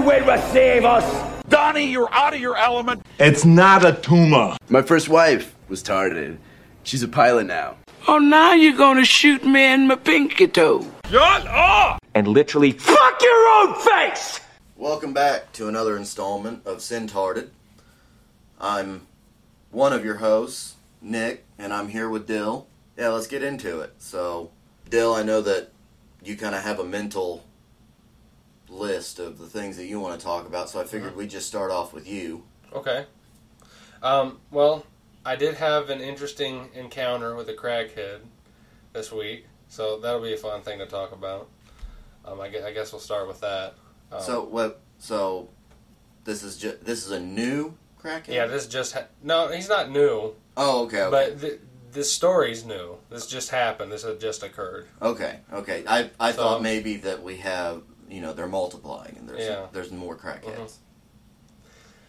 will receive us. Donnie, you're out of your element. It's not a tumor. My first wife was targeted. She's a pilot now. Oh, now you're gonna shoot me in my pinky toe. Shut up! And literally fuck your own face! Welcome back to another installment of Sintarded. I'm one of your hosts, Nick, and I'm here with Dill. Yeah, let's get into it. So, Dill, I know that you kind of have a mental list of the things that you want to talk about, so I figured we'd just start off with you. Okay. Um, well, I did have an interesting encounter with a crackhead this week, so that'll be a fun thing to talk about. Um, I, guess, I guess we'll start with that. Um, So what? So this is just this is a new crackhead. yeah, this just ha- no, he's not new, Oh, okay. Okay. but th- this story's new. This just happened. This had just occurred. okay. Okay. I I So- thought maybe that we have you know they're multiplying and there's Yeah. there's more crackheads. Mhm.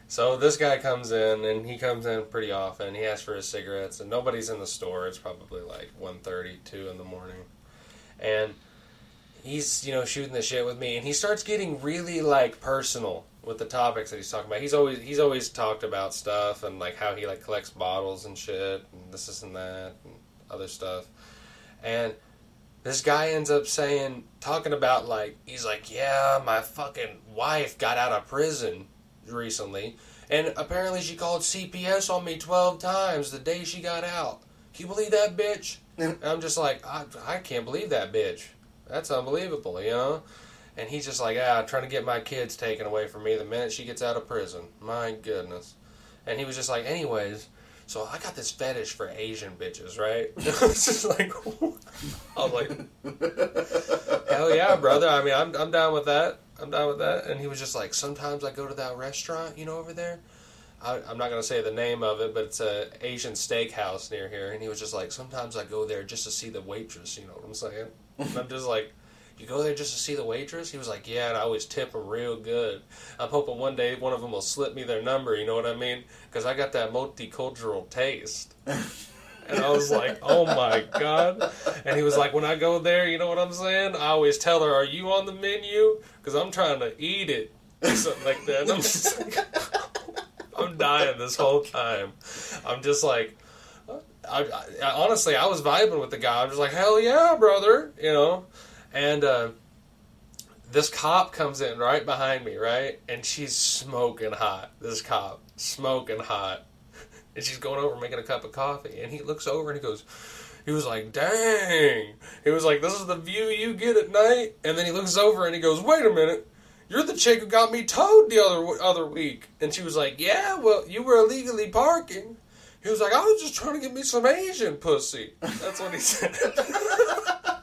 So this guy comes in, and he comes in pretty often. He asks for his cigarettes, and nobody's in the store. It's probably like 1.30, 2 in the morning, and he's you know shooting the shit with me, and he starts getting really like personal with the topics that he's talking about. He's always he's always talked about stuff and like how he like collects bottles and shit, and this, this and that, and other stuff, and this guy ends up saying talking about like he's like yeah my fucking wife got out of prison recently and apparently she called cps on me 12 times the day she got out. Can you believe that bitch? And i'm just like I, I can't believe that bitch. That's unbelievable you know? And he's just like ah trying to get my kids taken away from me the minute she gets out of prison. My goodness. And he was just like anyways so I got this fetish for Asian bitches, right? it's just like, I was like, hell yeah, brother. I mean, I'm, I'm down with that. I'm down with that. And he was just like, sometimes I go to that restaurant, you know, over there. I, I'm not to say the name of it, but it's a Asian steakhouse near here. And he was just like, sometimes I go there just to see the waitress, you know what I'm saying? And I'm just like, you go there just to see the waitress? He was like, yeah, and I always tip them real good. I'm hoping one day one of them will slip me their number, you know what I mean? Because I got that multicultural taste. And I was like, oh my God. And he was like, when I go there, you know what I'm saying? I always tell her, are you on the menu? Because I'm trying to eat it. Or something like that. And I'm just like, I'm dying this whole time. I'm just like, I, I, honestly, I was vibing with the guy. I was like, hell yeah, brother, you know? And uh, this cop comes in right behind me, right? And she's smoking hot. This cop, smoking hot. And she's going over making a cup of coffee. And he looks over and he goes, he was like, dang. He was like, this is the view you get at night. And then he looks over and he goes, wait a minute. You're the chick who got me towed the other other week. And she was like, yeah, well, you were illegally parking. He was like, I was just trying to get me some Asian pussy. That's what he said.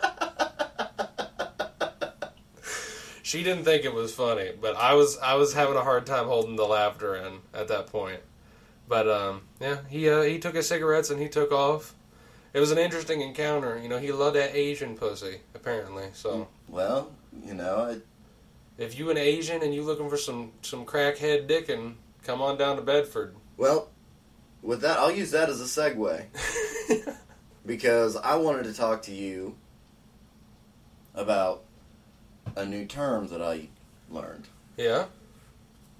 she didn't think it was funny, but I was I was having a hard time holding the laughter in at that point. But um, yeah, he uh, he took his cigarettes and he took off. It was an interesting encounter. You know, he loved that Asian pussy apparently. So Well, you know, I, if you an Asian and you looking for some some crackhead dickin', come on down to Bedford. well, with that, I'll use that as a segue because I wanted to talk to you about a new term that I learned. Yeah.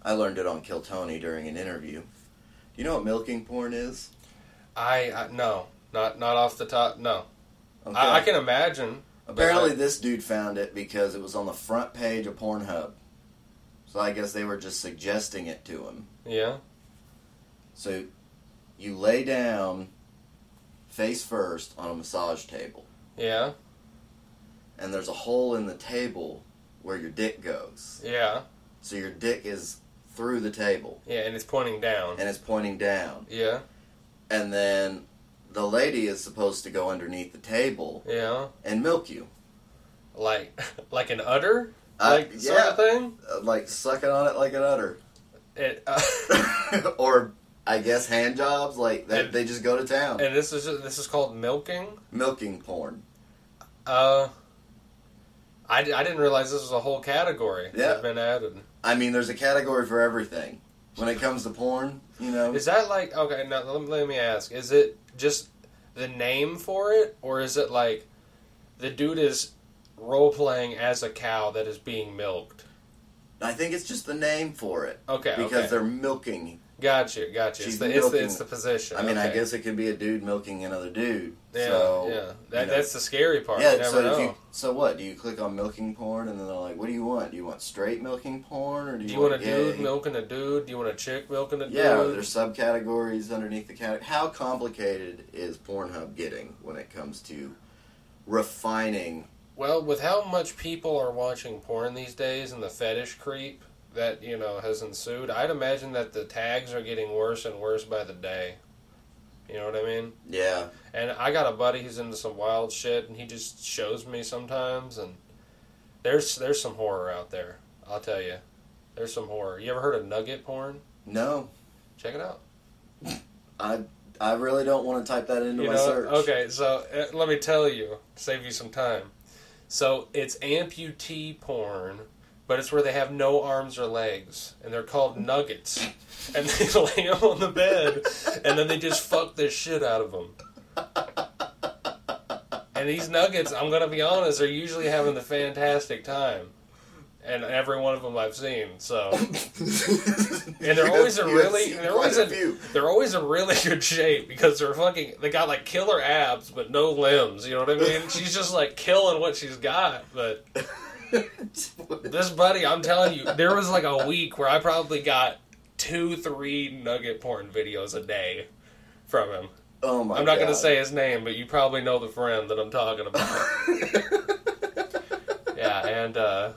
I learned it on Kill Tony during an interview. Do you know what milking porn is? I, I no, not not off the top. No, Okay. I, I can imagine. Apparently, this dude found it because it was on the front page of Pornhub. So I guess they were just suggesting it to him. yeah. So you lay down face first on a massage table, Yeah. And there's a hole in the table where your dick goes. Yeah. So your dick is through the table, Yeah, and it's pointing down. and it's pointing down. Yeah. And then the lady is supposed to go underneath the table Yeah. and milk you. Like like an udder? Uh, Like sort yeah. of thing? Uh, like sucking on it like an udder. It, uh, or I guess hand jobs, like they, And- they just go to town. and this is this is called milking. Milking porn. Uh, I, I didn't realize this was a whole category Yeah. that had been added. I mean, there's a category for everything. When it comes to porn, you know. Is that like okay? Now let me, let me ask: Is it just the name for it, or is it like the dude is role playing as a cow that is being milked? I think it's just the name for it. Okay, Because okay. they're milking. Gotcha, gotcha. It's She's it's, the, milking- it's the position. I mean, I guess it could be a dude milking another dude. Yeah, so, yeah. That, you know. That's the scary part. Yeah, never so know. if you so what? Do you click on milking porn and then they're like, "What do you want? Do you want straight milking porn or do you, Do you want a gay? dude milking a dude? Do you want a chick milking a dude? Yeah, are there subcategories underneath the category? How complicated is Pornhub getting when it comes to refining? Well, with how much people are watching porn these days and the fetish creep that, you know, has ensued, I'd imagine that the tags are getting worse and worse by the day. You know what I mean? Yeah, And I got a buddy who's into some wild shit and he just shows me sometimes and there's there's some horror out there. I'll tell you. There's some horror. You ever heard of nugget porn? no, Check it out. I I really don't want to type that into You my know, search. okay, so uh, let me tell you, save you some time. So it's amputee porn, but it's where they have no arms or legs, and they're called nuggets, and they lay them on the bed, and then they just fuck the shit out of them. And these nuggets, I'm gonna be honest, are usually having the fantastic time, and every one of them I've seen. So, and they're always a really, they're always a they're always in really good shape because they're fucking. They got like killer abs, but no limbs. You know what I mean? She's just like killing what she's got. But this buddy, I'm telling you, there was like a week where I probably got two, three nugget porn videos a day from him. oh my! I'm not gonna say his name, but you probably know the friend that I'm talking about. yeah, and uh,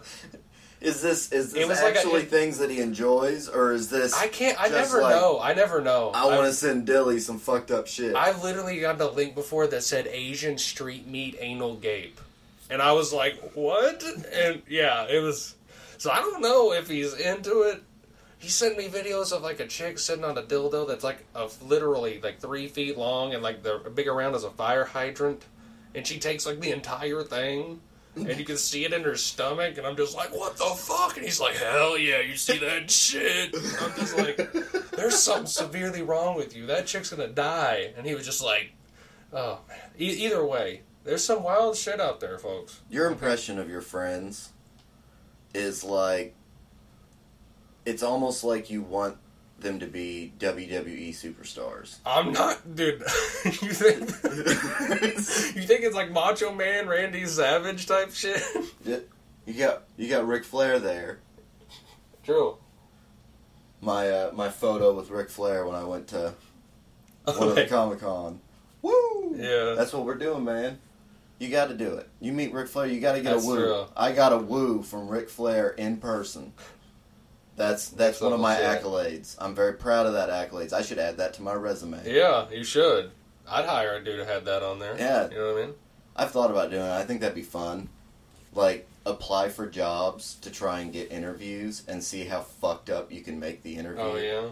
Is this is this was like a- actually it- things that he enjoys, or is this? I can't. I never like, know. I never know. I want to send Dilly some fucked up shit. I've literally got the link before that said Asian street meat anal gape. And I was like, what? And yeah, it was. So I don't know if he's into it. He sent me videos of like a chick sitting on a dildo that's like a, literally like three feet long and like the big around as a fire hydrant. And she takes like the entire thing. And you can see it in her stomach, and I'm just like, "What the fuck?" And he's like, "Hell yeah, you see that shit?" I'm just like, "There's something severely wrong with you. That chick's gonna die." And he was just like, "Oh man." E- either way, there's some wild shit out there, folks. Your impression of your friends is like it's almost like you want them to be WWE superstars. I'm not, dude. you think you think it's like Macho Man, Randy Savage type shit? You got you got Ric Flair there. True. My uh, my photo with Ric Flair when I went to one of the Comic Con. Woo! Yeah. That's what we're doing, man. You got to do it. You meet Ric Flair, you got to get That's a woo. true. I got a woo from Ric Flair in person. That's that's That's one of my accolades. I'm very proud of that accolades. I should add that to my resume. Yeah, you should. I'd hire a dude to have that on there. Yeah. You know what I mean? I've thought about doing it. I think that'd be fun. Like apply for jobs to try and get interviews and see how fucked up you can make the interview. Oh yeah.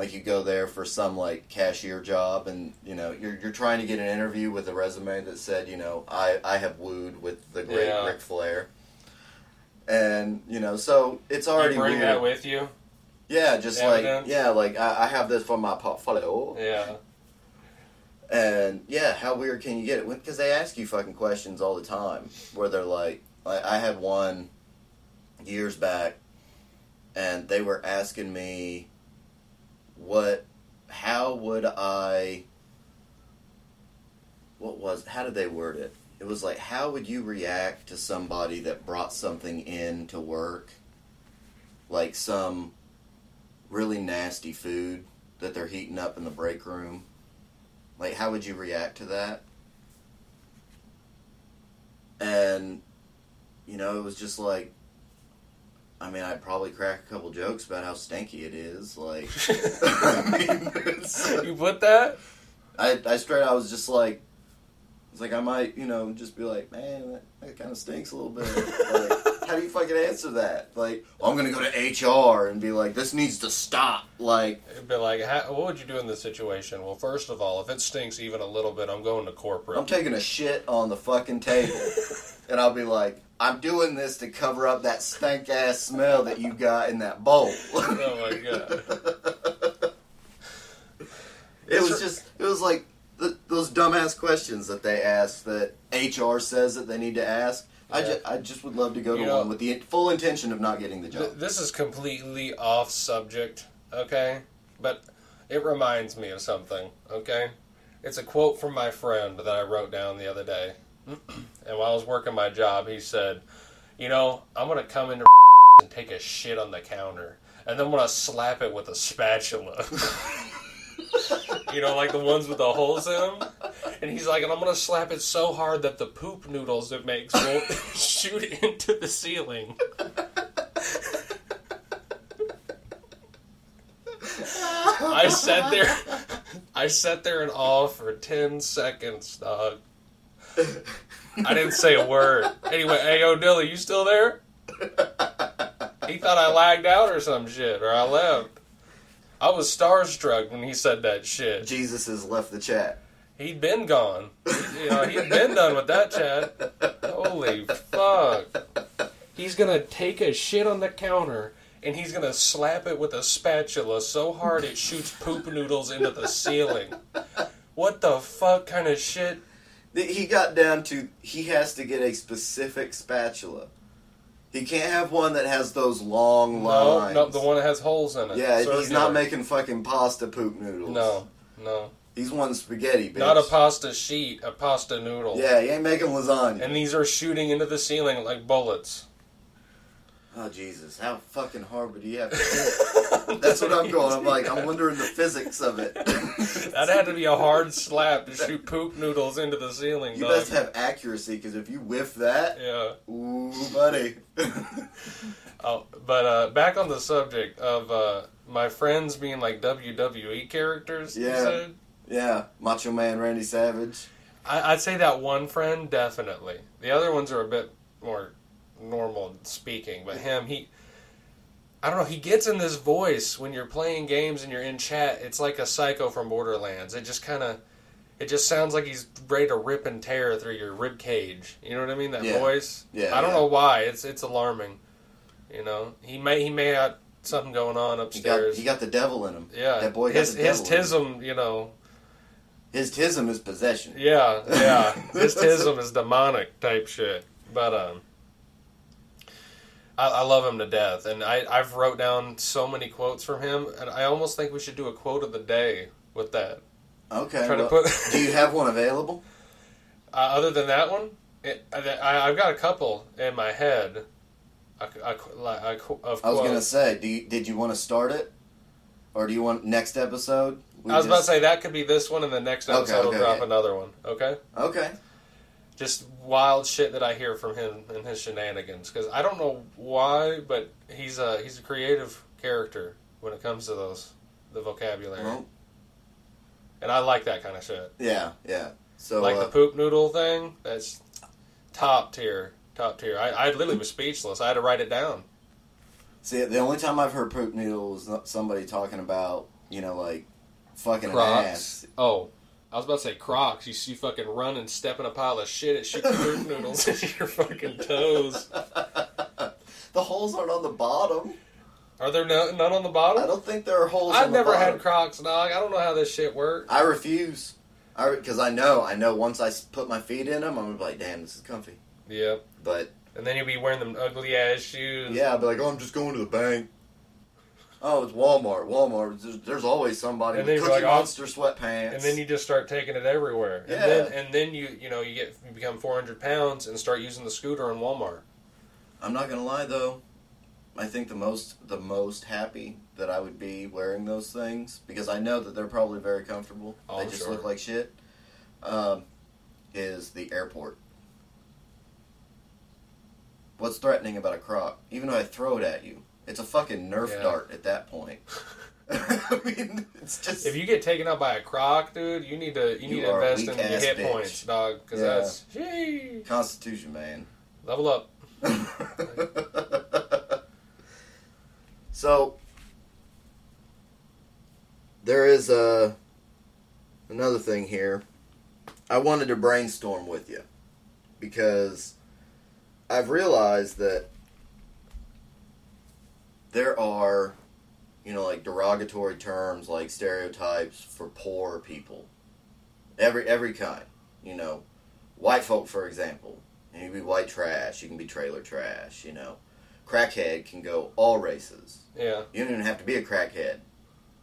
Like you go there for some like cashier job and you know you're you're trying to get an interview with a resume that said you know I I have wooed with the great Yeah. Ric Flair. And you know, so it's already you bring weird. that with you. yeah, just Evidence? like yeah, like I, I have this for my portfolio. Yeah. And yeah, how weird can you get it? Because they ask you fucking questions all the time, where they're like, like, I had one years back, and they were asking me, what, how would I, what was, how did they word it? It was like, how would you react to somebody that brought something in to work, like some really nasty food that they're heating up in the break room? Like, how would you react to that? And, you know, it was just like, I mean, I'd probably crack a couple jokes about how stinky it is. Like, I mean, you put that? I, I straight, I was just like, it's like I might, you know, just be like, man, that, that kind of stinks a little bit. Like, how do you fucking answer that? Like, I'm gonna go to HR and be like, this needs to stop. Like, It'd be like, how, what would you do in this situation? Well, first of all, if it stinks even a little bit, I'm going to corporate. I'm taking a shit on the fucking table. and I'll be like, I'm doing this to cover up that stank ass smell that you got in that bowl. oh my god. it was just, it was like th- those dumbass questions that they ask that HR says that they need to ask. I, Yeah. ju- I just would love to go to You know- one with the full intention of not getting the Th- job. this is completely off subject, okay? But it reminds me of something, okay? It's a quote from my friend that I wrote down the other day. and while I was working my job, he said, You know, I'm to come into and take a shit on the counter, and then I'm to slap it with a spatula. you know, like the ones with the holes in them? And he's like, and I'm going to slap it so hard that the poop noodles it makes will shoot into the ceiling. I sat there. I sat there in awe for ten seconds, dog. I didn't say a word. Anyway, hey, yo, Dilly, you still there? He thought I lagged out or some shit, or I left. I was starstruck when he said that shit. Jesus has left the chat. He'd been gone. He- you know, he'd been done with that chat. Holy fuck. He's gonna take a shit on the counter and he's gonna slap it with a spatula so hard it shoots poop noodles into the ceiling. What the fuck kind of shit? He got down to he has to get a specific spatula. He can't have one that has those long lines. no, the one that has holes in it. Yeah, he's not making fucking pasta poop noodles. No, no. He's one spaghetti, bitch. Not a pasta sheet, a pasta noodle. Yeah, he ain't making lasagna. And these are shooting into the ceiling like bullets. Oh Jesus, how fucking hard would you have to hit? That's what I'm going. I'm like, I'm wondering the physics of it. That had to be a hard slap to shoot poop noodles into the ceiling. You dog. best have accuracy because if you whiff that, Yeah. ooh, buddy. Oh, but uh, back on the subject of uh, my friends being like WWE characters. you Yeah. yeah, Macho Man Randy Savage. I, I'd say that one friend definitely. The other ones are a bit more normal speaking, but him, he. I don't know. He gets in this voice when you're playing games and you're in chat. It's like a psycho from Borderlands. It just kind of, it just sounds like he's ready to rip and tear through your rib cage. You know what I mean? That Yeah. voice. Yeah, I don't yeah. know why. It's it's alarming. You know, he may he may have something going on He got upstairs. he got the devil in him. yeah, that boy his the his tism. You know, His tism is possession. yeah, yeah. His tism is demonic type shit. But um, I, I love him to death, and I I've wrote down so many quotes from him, and I almost think we should do a quote of the day with that. Okay. Try to put- do you have one available? Uh, other than that one, it, I, I've got a couple in my head. A, of I was gonna say, do you, did you want to start it, or do you want next episode? I was about to say that could be this one, and the next Okay, episode okay, will drop okay. another one. Okay. Okay. Just wild shit that I hear from him and his shenanigans. Because I don't know why, but he's a he's a creative character when it comes to those the vocabulary, Well, and I like that kind of shit. yeah, yeah. So like uh, the poop noodle thing. That's top tier, top tier. I, I literally was speechless. I had to write it down. see, the only time I've heard poop noodle was somebody talking about, you know, like fucking an ass. Oh. I was about to say Crocs. You see, fucking run and step in a pile of shit and shoot poop noodles into your fucking toes. The holes aren't on the bottom. Are there no, none on the bottom? I don't think there are holes. I've on the never bottom. had Crocs, dog. I don't know how this shit works. I refuse. I because I know I know once I put my feet in them, I'm gonna be like, damn, this is comfy. Yep. But And then you'll be wearing them ugly ass shoes. yeah, I'll be like, oh, I'm just going to the bank. Oh, it's Walmart. Walmart. There's, there's always somebody And with Cookie like, oh. Monster sweatpants. And then you just start taking it everywhere. Yeah. And then and then you you know you get you become 400 pounds and start using the scooter in Walmart. I'm not gonna lie though. I think the most the most happy that I would be wearing those things because I know that they're probably very comfortable. Oh, they I'm just sure. look like shit. Um, is the airport. What's threatening about a croc? Even though I throw it at you, it's a fucking Nerf Yeah. dart at that point. I mean, it's just If you get taken out by a croc, dude, you need to you, You need to invest in your hit bitch. points, dog. Because Yeah. that's Gee. Constitution, man. level up. so there is uh, another thing here. I wanted to brainstorm with you because I've realized that there are, you know, like derogatory terms, like stereotypes for poor people. Every every kind, you know, white folk, for example. You can be white trash. You can be trailer trash. You know, crackhead can go all races. Yeah. You don't even have to be a crackhead.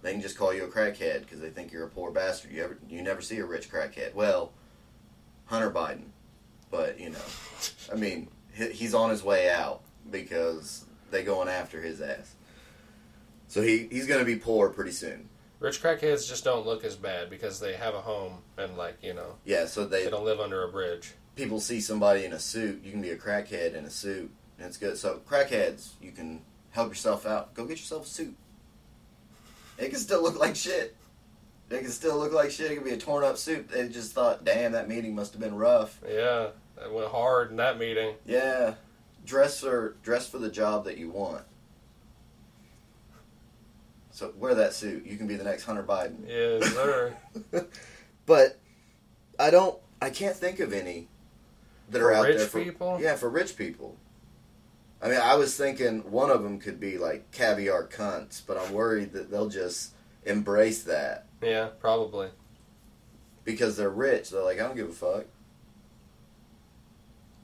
They can just call you a crackhead because they think you're a poor bastard. You ever you never see a rich crackhead. Well, Hunter Biden, but you know, I mean, he- he's on his way out because they going after his ass. So he he's gonna be poor pretty soon. Rich crackheads just don't look as bad because they have a home and like you know Yeah. So they they don't live under a bridge. people see somebody in a suit. You can be a crackhead in a suit, and it's good. So crackheads, you can help yourself out. Go get yourself a suit. It can still look like shit. It can still look like shit. It could be a torn up suit. They just thought, damn, that meeting must have been rough. Yeah, that went hard in that meeting. Yeah, dress for dress for the job that you want. So wear that suit. You can be the next Hunter Biden. Yes, sir. But I don't. I can't think of any that For are out rich there for people? Yeah, for rich people. I mean, I was thinking one of them could be like caviar cunts, but I'm worried that they'll just embrace that yeah, probably. because they're rich. They're like, I don't give a fuck.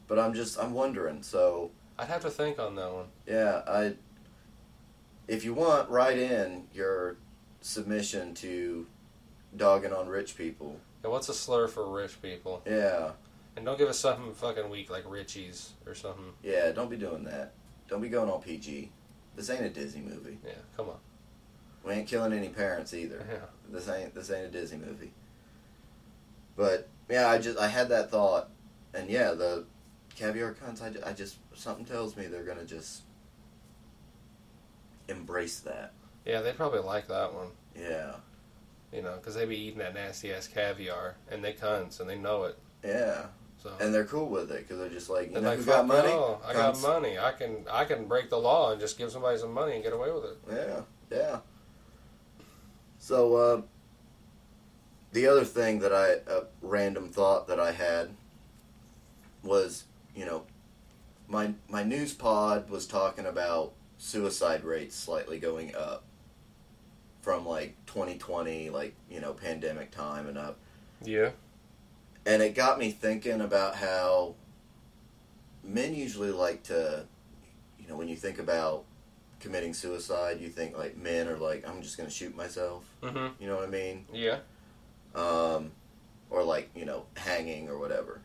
But I'm just, I'm wondering. So I'd have to think on that one. yeah, I. If you want, write in your submission to dogging on rich people. Yeah, what's a slur for rich people? Yeah. And don't give us something fucking weak like Richies or something. Yeah, don't be doing that. Don't be going all PG. This ain't a Disney movie. Yeah, come on. We ain't killing any parents either. Yeah. This ain't this ain't a Disney movie. But yeah, I just I had that thought, and yeah, the caviar cunts. I, ju- I just something tells me they're gonna just embrace that. Yeah, they probably like that one. Yeah, You know, because they be eating that nasty ass caviar and they cunts and they know it. yeah, So and they're cool with it because they're just like you know like, got money. no, I got money. I can I can break the law and just give somebody some money and get away with it. Yeah, yeah. So, uh, the other thing that I, a random thought that I had was, you know, my my news pod was talking about suicide rates slightly going up from like 2020, like you know, pandemic time and up, Yeah. and it got me thinking about how men usually like to, you know, when you think about committing suicide, you think like men are like, I'm just gonna shoot myself. Mm-hmm. You know what I mean? Yeah. Um, or like you know, hanging or whatever.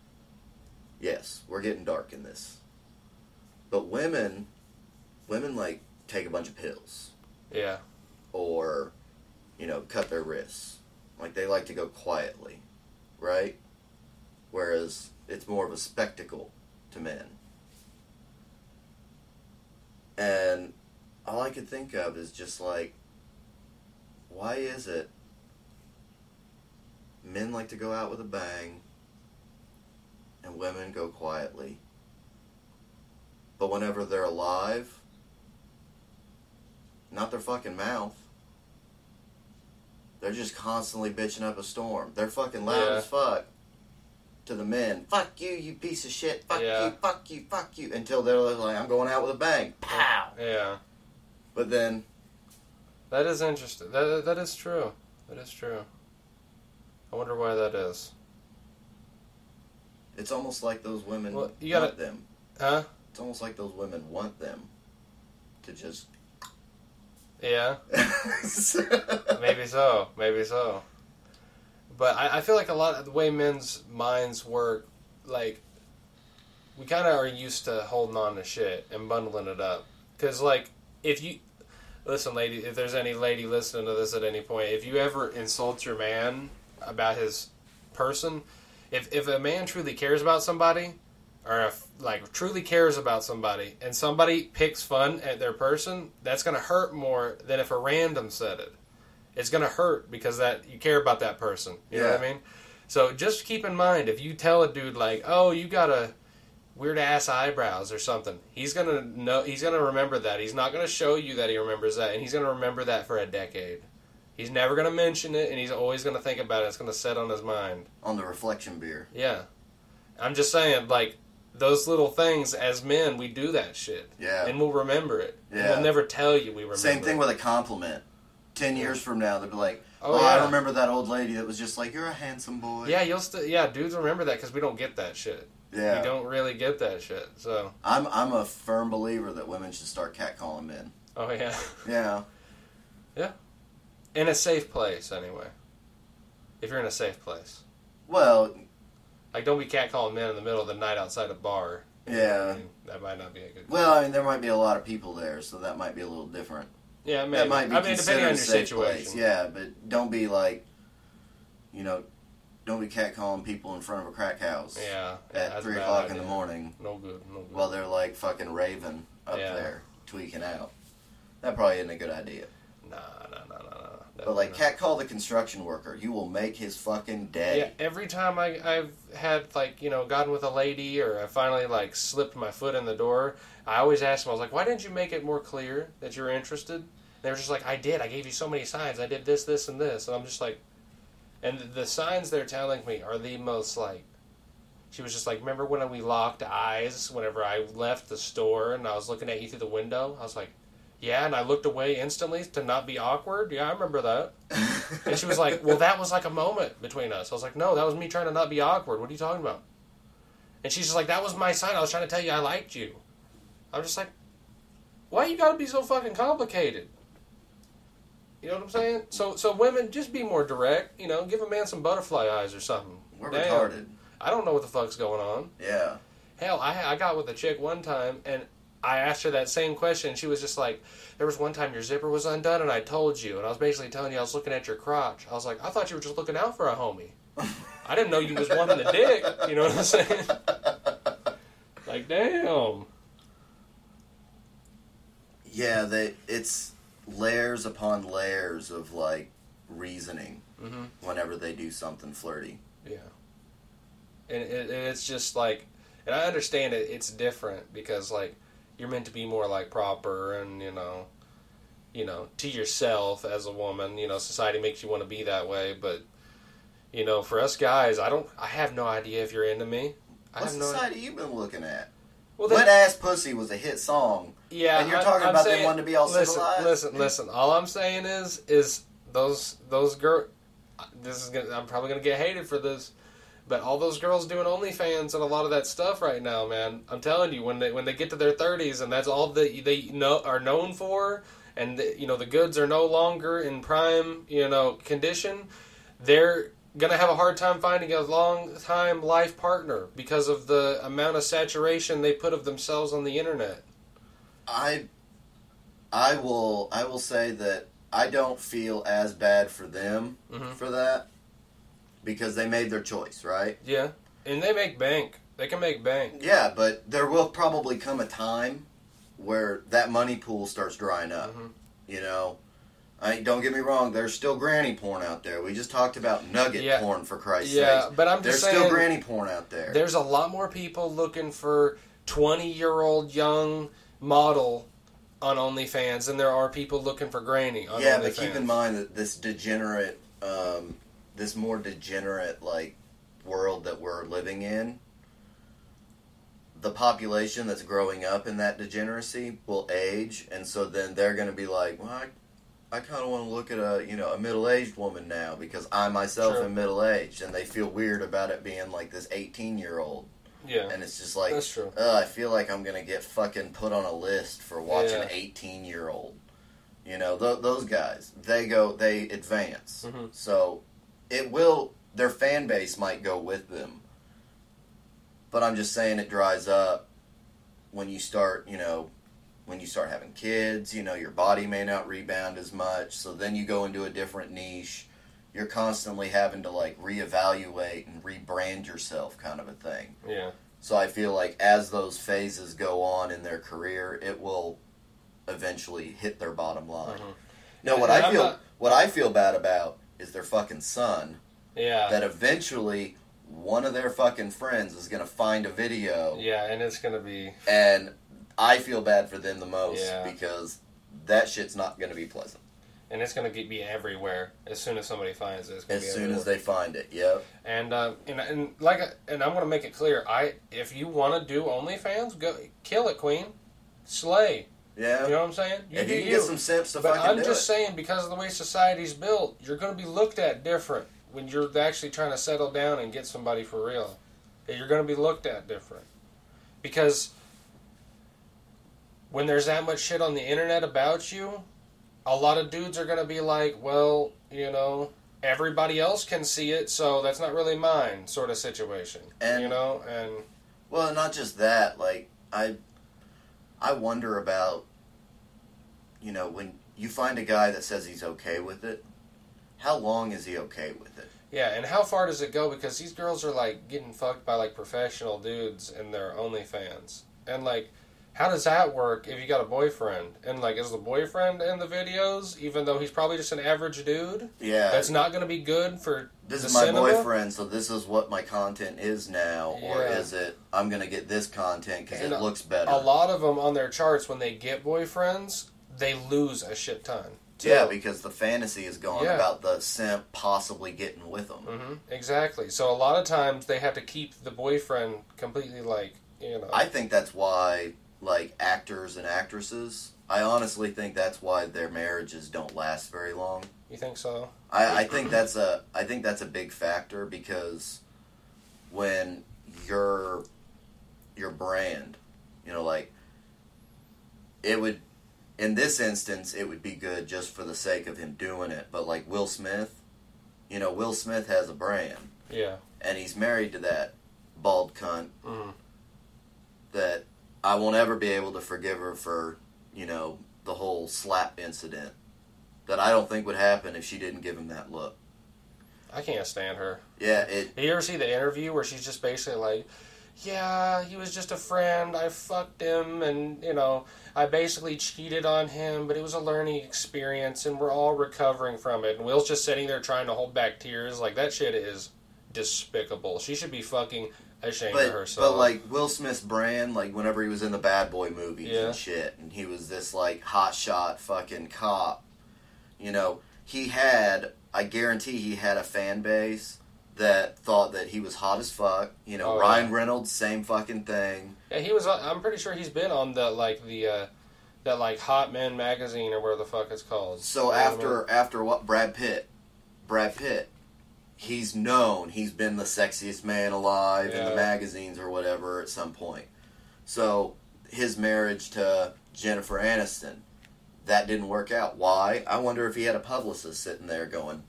Yes, we're getting dark in this. But women, women like take a bunch of pills Yeah. or, you know, cut their wrists. Like they like to go quietly, right? Whereas it's more of a spectacle to men. And all I could think of is just like, why is it men like to go out with a bang and women go quietly? But whenever they're alive, not their fucking mouth. They're just constantly bitching up a storm. They're fucking loud Yeah. as fuck to the men. Fuck you, you piece of shit. Fuck Yeah. you, fuck you, fuck you. Until they're like, I'm going out with a bang. Pow. Yeah. But then, That is interesting. That that is true. That is true. I wonder why that is. It's almost like those women Well, you gotta- want them. Huh? It's almost like those women want them to just. Yeah. Maybe so. Maybe so. But I, I feel like a lot of the way men's minds work, like, we kind of are used to holding on to shit and bundling it up. Because, like, if you. Listen, lady, if there's any lady listening to this at any point, if you ever insult your man about his person, if, if a man truly cares about somebody, or if, like, truly cares about somebody, and somebody picks fun at their person, that's going to hurt more than if a random said it it's gonna hurt because that you care about that person. You know what I mean? So just keep in mind if you tell a dude like, "Oh, you got a weird ass eyebrows or something," he's gonna know. He's gonna remember that. He's not gonna show you that he remembers that, and he's gonna remember that for a decade. He's never gonna mention it, and he's always gonna think about it. It's gonna set on his mind. on the reflection beer. Yeah, I'm just saying, like those little things. As men, we do that shit. Yeah. and we'll remember it. And Yeah. we'll never tell you we remember. Same thing it. with a compliment. Ten years from now, they'll be like, Oh, "Oh, yeah. I remember that old lady that was just like, you're a handsome boy." Yeah, you'll still yeah, dudes remember that because we don't get that shit. yeah. We don't really get that shit. So I'm I'm a firm believer that women should start catcalling men. oh yeah. yeah, Yeah. In a safe place anyway. If you're in a safe place, Well, like don't be catcalling men in the middle of the night outside a bar. Yeah. I mean, that might not be a good. well, I mean, there might be a lot of people there, so that might be a little different. yeah, maybe. That might be I mean, depending considered on a your safe situation. place. Yeah, but don't be like, you know, don't be catcalling people in front of a crack house Yeah, yeah, at that's a three bad o'clock in idea. the morning No good. No good. while they're like fucking raving up Yeah. there, tweaking out. That probably isn't a good idea. nah, nah, nah, nah, nah. But like, not. catcall the construction worker. You will make his fucking day. Yeah, every time I, I've had like you know gotten with a lady or I finally like slipped my foot in the door, I always ask them. I was like, "Why didn't you make it more clear that you're interested?" They were just like, "I did. I gave you so many signs. I did this, this, and this." And I'm just like, and the signs they're telling me are the most like. She was just like, "Remember when we locked eyes whenever I left the store and I was looking at you through the window?" I was like. Yeah, and I looked away instantly to not be awkward. Yeah, I remember that. And she was like, "Well, that was like a moment between us." I was like, "No, that was me trying to not be awkward. What are you talking about?" And she's just like, "That was my sign. I was trying to tell you I liked you." I'm just like, "Why you gotta be so fucking complicated?" You know what I'm saying? So, so women, just be more direct. You know, give a man some butterfly eyes or something. We're Damn. retarded. I don't know what the fuck's going on. Yeah. Hell, I I got with a chick one time and I asked her that same question. She was just like, "There was one time your zipper was undone, and I told you, and I was basically telling you I was looking at your crotch." I was like, "I thought you were just looking out for a homie. I didn't know you was wanting the dick." You know what I'm saying? Like, damn. Yeah, they it's layers upon layers of like reasoning Mhm. whenever they do something flirty. Yeah. And it, and it's just like, and I understand it. It's different because like you're meant to be more like proper and you know, you know, to yourself as a woman. You know, society makes you want to be that way, but you know, for us guys, I don't. I have no idea if you're into me. I What have no. society you been looking at? Well, Wet Ass Pussy was a hit song. yeah, and you're talking I'm about them saying- wanting to be all listen, civilized? Listen, listen. All I'm saying is, is those those girl. This is gonna. I'm probably gonna get hated for this, but all those girls doing OnlyFans and a lot of that stuff right now, man. I'm telling you, when they when they get to their 30s and that's all that they know are known for, and the, you know the goods are no longer in prime, you know, condition, they're gonna have a hard time finding a long time life partner because of the amount of saturation they put of themselves on the internet. I I will I will say that I don't feel as bad for them Mhm. for that because they made their choice, right? Yeah, and they make bank. They can make bank. Yeah, but there will probably come a time where that money pool starts drying up. Mhm. You know, I don't get me wrong. There's still granny porn out there. We just talked about nugget Yeah. porn for Christ's sake. Yeah, but I'm There's just still saying. granny porn out there. There's a lot more people looking for 20 year old young model on OnlyFans than there are people looking for granny on yeah, OnlyFans. Yeah, but keep in mind that this degenerate, um, this more degenerate like world that we're living in, the population that's growing up in that degeneracy will age, and so then they're going to be like, well, I, I kind of want to look at a you know a middle aged woman now because I myself Sure. am middle aged, and they feel weird about it being like this eighteen year old, Yeah, and it's just like, that's true. I feel like I'm gonna get fucking put on a list for watching Yeah. 18 year old. You know, th- those guys, they go, they advance. Mhm. So it will, their fan base might go with them. But I'm just saying it dries up when you start, you know, when you start having kids, you know, your body may not rebound as much. So then you go into a different niche. You're constantly having to like reevaluate and rebrand yourself, kind of a thing. Yeah, So I feel like as those phases go on in their career, it will eventually hit their bottom line. Mhm. No, what And I I'm feel not- what I feel bad about is their fucking son yeah, that eventually one of their fucking friends is going to find a video yeah, and it's gonna be and I feel bad for them the most Yeah. because that shit's not going to be pleasant and it's gonna be everywhere as soon as somebody finds it. Gonna as soon as they find it. Yep. And uh, and and like and I'm gonna make it clear. I if you want to do OnlyFans, go kill it, Queen, slay. Yeah. You know what I'm saying? You if do you get some simps to But fucking I'm just it. saying, because of the way society's built, you're going to be looked at different when you're actually trying to settle down and get somebody for real. You're going to be looked at different. Because when there's that much shit on the internet about you, a lot of dudes are going to be like, well, you know, everybody else can see it, so that's not really mine, sort of situation. And- you know? And Well, not just that. Like I, I wonder about, you know, when you find a guy that says he's okay with it, how long is he okay with it? Yeah, and how far does it go? Because these girls are like getting fucked by like professional dudes and their OnlyFans. And like, how does that work if you got a boyfriend? And like, is the boyfriend in the videos, even though he's probably just an average dude? Yeah, That's not going to be good for this is my cinema? boyfriend, so this is what my content is now, or is it I'm gonna get this content because it looks better? A lot of them on their charts, when they get boyfriends, they lose a shit ton. too. Yeah, because the fantasy is going Yeah. about the simp possibly getting with them. hmm Exactly. So a lot of times they have to keep the boyfriend completely like you know. I think that's why, like actors and actresses, I honestly think that's why their marriages don't last very long. you think so? I, I think that's a I think that's a big factor because when your your brand, you know, like it would in this instance it would be good just for the sake of him doing it. But like Will Smith, you know, Will Smith has a brand Yeah. and he's married to that bald cunt Mhm. that I won't ever be able to forgive her for, you know, the whole slap incident. That I don't think would happen if she didn't give him that look. I can't stand her. Yeah, it Did you ever see the interview where she's just basically like, "Yeah, he was just a friend. I fucked him, and you know, I basically cheated on him, but it was a learning experience, and we're all recovering from it." And Will's just sitting there trying to hold back tears. Like that shit is despicable. She should be fucking but herself. but like Will Smith's brand, like whenever he was in the Bad Boy movies Yeah. and shit, and he was this like hot shot fucking cop. You know, he had I guarantee he had a fan base that thought that he was hot as fuck. You know, Oh, Ryan yeah. Reynolds, same fucking thing. yeah, he was. I'm pretty sure he's been on the like the uh, that like Hot Men magazine or where the fuck it's called. So You know what I mean? after after what Brad Pitt, Brad Pitt, he's known he's been the sexiest man alive in the magazines or whatever at some point. So his marriage to Jennifer Aniston, that didn't work out. Why? I wonder if he had a publicist sitting there going,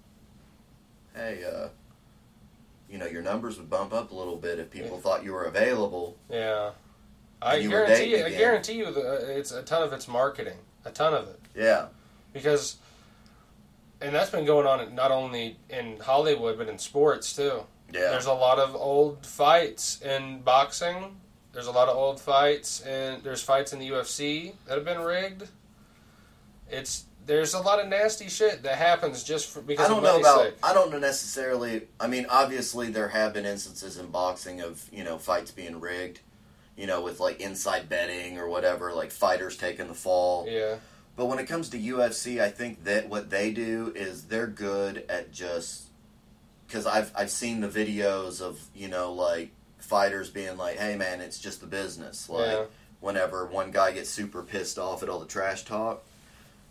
"Hey, uh, you know, your numbers would bump up a little bit if people Yeah. thought you were available." Yeah. I And you were guarantee you, I guarantee you it's a ton of it's marketing. A ton of it. Yeah, Because and that's been going on not only in Hollywood but in sports too. yeah. There's a lot of old fights in boxing. There's a lot of old fights and there's fights in the UFC that have been rigged. It's there's a lot of nasty shit that happens just for, because I don't know about. sake. I don't know necessarily. I mean, obviously there have been instances in boxing of you know fights being rigged, you know, with like inside betting or whatever, like fighters taking the fall. Yeah. But when it comes to UFC, I think that what they do is they're good at just because I've I've seen the videos of you know like fighters being like, "Hey man, it's just the business." Like Yeah. whenever one guy gets super pissed off at all the trash talk,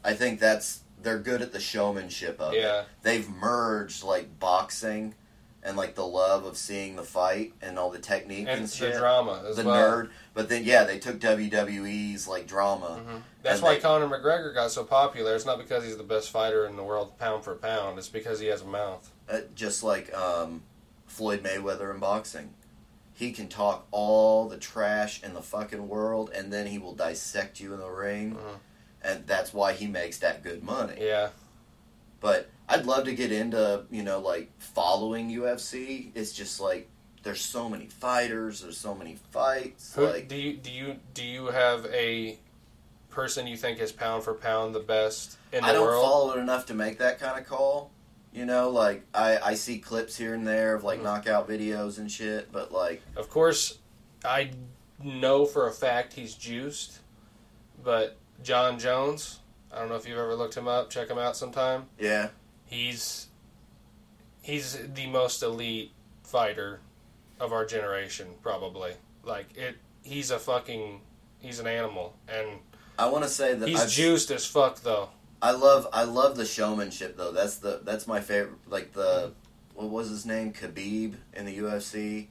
I think that's they're good at the showmanship of it. Yeah. They've merged like boxing and like the love of seeing the fight and all the technique and, And the shit. drama as the well. nerd, but then yeah, they took WWE's like drama. Mhm. That's why they- Conor McGregor got so popular. It's not because he's the best fighter in the world, pound for pound. It's because he has a mouth. Uh, just like um, Floyd Mayweather in boxing. He can talk all the trash in the fucking world, and then he will dissect you in the ring, Mhm. and that's why he makes that good money. Yeah, But I'd love to get into you know like following UFC. It's just like there's so many fighters, there's so many fights. Who, like do you do you do you have a person you think is pound for pound the best in the I don't world? follow it enough to make that kind of call. You know, like I, I see clips here and there of like Mhm. knockout videos and shit, but like Of course, I know for a fact he's juiced, but Jon Jones. I don't know if you've ever looked him up. Check him out sometime. yeah, He's he's the most elite fighter of our generation, probably. Like it, he's a fucking he's an animal, and I want to say that He's I've, juiced as fuck though. I love I love the showmanship though. That's the that's my favorite. Like the what was his name, Khabib in the UFC,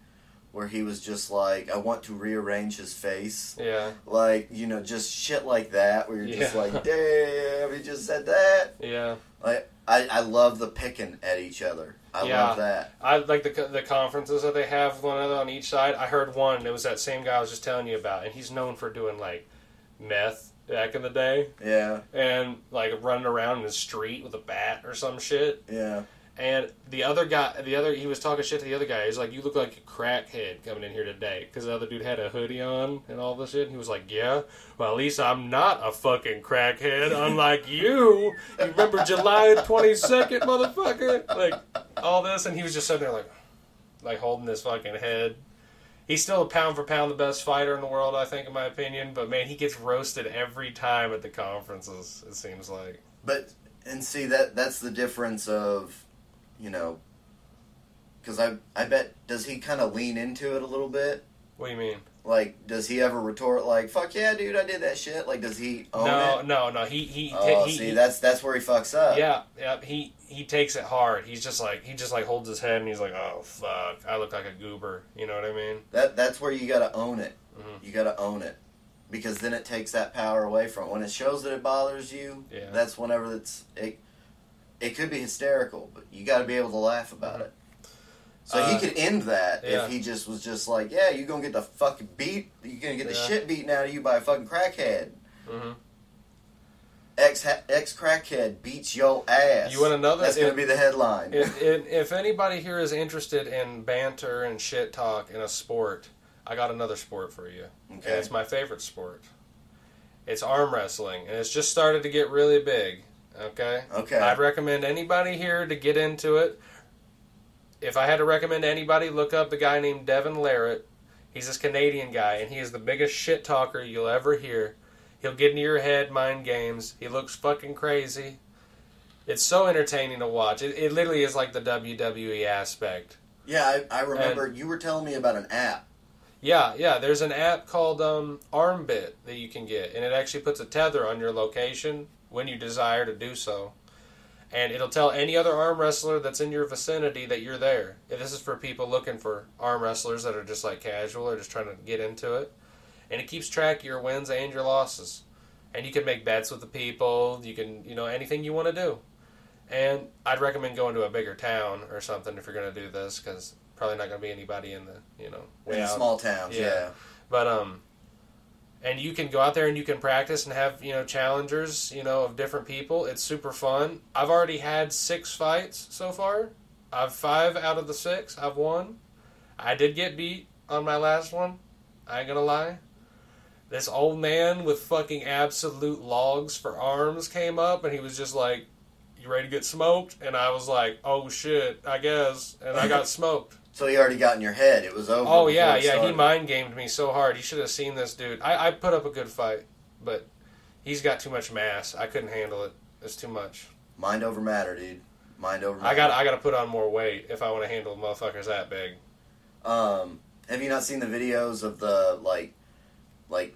where he was just like, I want to rearrange his face. Yeah, Like you know, just shit like that, where you're just Yeah. like, damn, he just said that. yeah. Like I I love the picking at each other. I Yeah. love that. I like the the conferences that they have one another on each side. I heard one. It was that same guy I was just telling you about, and he's known for doing like meth back in the day, Yeah, and like running around in the street with a bat or some shit. yeah. And the other guy, the other, he was talking shit to the other guy. He's like, "You look like a crackhead coming in here today," because the other dude had a hoodie on and all this shit. And he was like, "Yeah, well, at least I'm not a fucking crackhead, unlike you. You remember July twenty second, motherfucker? Like all this." And he was just sitting there like, like holding his fucking head. He's still a pound for pound the best fighter in the world, I think, in my opinion. But man, he gets roasted every time at the conferences. It seems like. But and see that that's the difference of, you know, because I I bet does he kind of lean into it a little bit? What do you mean? Like, does he ever retort like "fuck yeah, dude, I did that shit"? Like, does he own no, it? no, no. No. He he Oh, he, see, he- that's that's where he fucks up. Yeah, yeah. He he takes it hard. He's just like he just like holds his head and he's like, oh fuck, I look like a goober. You know what I mean? That that's where you gotta own it. Mhm. You gotta own it because then it takes that power away from it. When it shows that it bothers you, Yeah. that's whenever it's it. It could be hysterical, but you got to be able to laugh about it. So Uh, he could end that yeah. if he just was just like, "Yeah, you're gonna get the fucking beat. You're gonna get the Yeah. shit beaten out of you by a fucking crackhead. hmm Ex ex crackhead beats your ass. You want another- That's gonna be the headline. If, if if anybody here is interested in banter and shit talk in a sport, I got another sport for you. And okay. it's my favorite sport. It's arm wrestling, and it's just started to get really big. Okay. Okay. I'd recommend anybody here to get into it. If I had to recommend anybody, look up a guy named Devon Larratt. He's this Canadian guy, and he is the biggest shit talker you'll ever hear. He'll get into your head, mind games. He looks fucking crazy. It's so entertaining to watch. It, it literally is like the WWE aspect. yeah, I, I remember you were telling me about an app. Yeah, yeah. There's an app called um, Armbit that you can get, and it actually puts a tether on your location when you desire to do so. And it'll tell any other arm wrestler that's in your vicinity that you're there. If this is for people looking for arm wrestlers that are just like casual or just trying to get into it. And it keeps track of your wins and your losses. And you can make bets with the people. You can, you know, anything you want to do. And I'd recommend going to a bigger town or something if you're going to do this because probably not going to be anybody in the, you know, way in out. small towns, Yeah. yeah. But um, and you can go out there and you can practice and have you know challengers, you know, of different people. It's super fun. I've already had six fights so far. I've five out of the six. I've won. I did get beat on my last one. I ain't gonna lie. This old man with fucking absolute logs for arms came up and he was just like, "You ready to get smoked?" And I was like, "Oh shit, I guess." And I got smoked. So he already got in your head. It was over. Oh yeah, yeah. He mind gamed me so hard. You should have seen this dude. I, I put up a good fight, but he's got too much mass. I couldn't handle it. It's too much. Mind over matter, dude. Mind over matter. I got I got to put on more weight if I want to handle motherfuckers that big. Um, have you not seen the videos of the like, like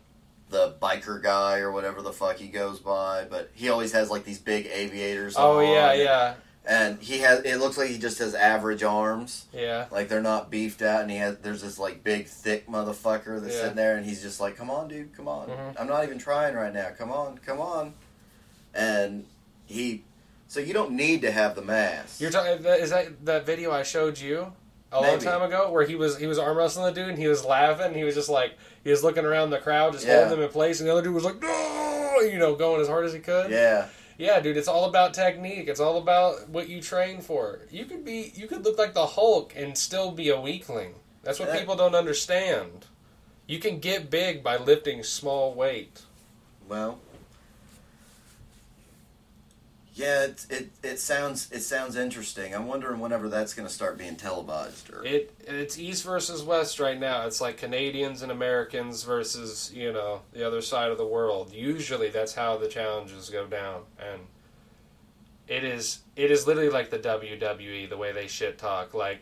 the biker guy or whatever the fuck he goes by? But he always has like these big aviators. Oh yeah, yeah, And he has. It looks like he just has average arms. yeah. Like they're not beefed out, and he has. There's this like big thick motherfucker that's Yeah. sitting there, and he's just like, "Come on, dude, come on. Mhm. I'm not even trying right now. Come on, come on." And he. So you don't need to have the mask. You're talking. Is that that video I showed you a long time ago where he was he was arm wrestling the dude and he was laughing. He was just like he was looking around the crowd, just Yeah. holding them in place, and the other dude was like, no, you know, going as hard as he could. yeah. Yeah, dude, it's all about technique. It's all about what you train for. You could be you could look like the Hulk and still be a weakling. That's what Yeah. people don't understand. You can get big by lifting small weight. Well, yeah, it, it it sounds it sounds interesting. I'm wondering whenever that's going to start being televised. Or It it's East versus West right now. It's like Canadians and Americans versus, you know, the other side of the world. Usually that's how the challenges go down and it is it is literally like the WWE the way they shit talk like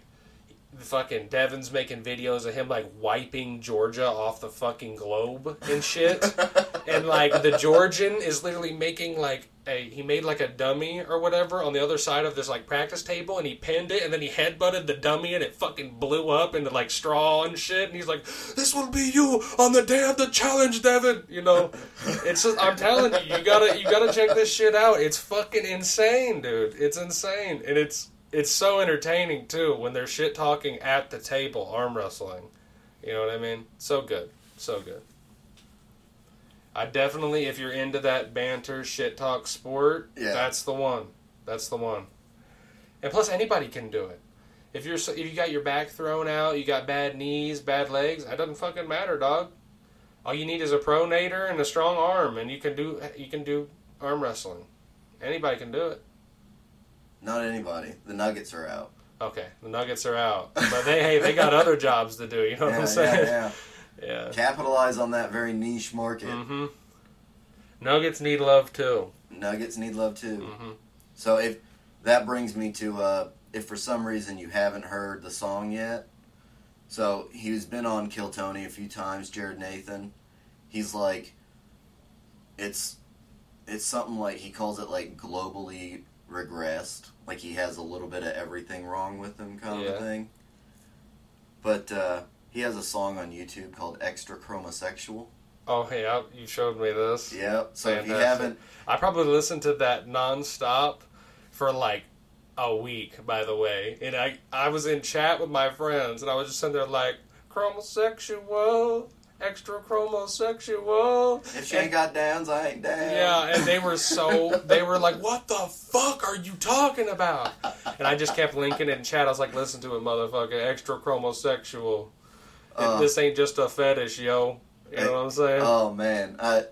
fucking Devon's making videos of him like wiping Georgia off the fucking globe and shit. and like the Georgian is literally making like a he made like a dummy or whatever on the other side of this like practice table and he pinned it and then he headbutted the dummy and it fucking blew up into like straw and shit and he's like, This will be you on the day of the challenge, Devon you know. It's just I'm telling you, you gotta you gotta check this shit out. It's fucking insane, dude. It's insane. And it's it's so entertaining too when they're shit talking at the table, arm wrestling. You know what I mean? So good. So good. I definitely, if you're into that banter, shit talk sport, Yeah. that's the one. That's the one. And plus, anybody can do it. If you're if you got your back thrown out, you got bad knees, bad legs, that doesn't fucking matter, dog. All you need is a pronator and a strong arm, and you can do you can do arm wrestling. Anybody can do it. Not anybody. The Nuggets are out. Okay, the Nuggets are out, but they hey they got other jobs to do. You know what I'm saying? yeah, Yeah. Capitalize on that very niche market. Mm-hmm. Nuggets need love too. Nuggets need love too. Mhm. So if that brings me to uh, if for some reason you haven't heard the song yet, so he's been on Kill Tony a few times. Jared Nathan, he's like, it's it's something like he calls it like globally regressed, like he has a little bit of everything wrong with him, kind of Yeah. a thing. But uh, he has a song on YouTube called Extra Chromosexual. Oh hey, I, you showed me this. Yep. So if you haven't, I probably listened to that nonstop for like a week, by the way. And I, I was in chat with my friends, and I was just sitting there like, chromosexual, extra chromosexual. if she ain't got downs, I ain't down. Yeah, and they were so, they were like, what the fuck are you talking about? And I just kept linking it in chat. I was like, listen to it, motherfucker, extra chromosexual. Uh, this ain't just a fetish, yo. You know what I'm saying? Oh man, I,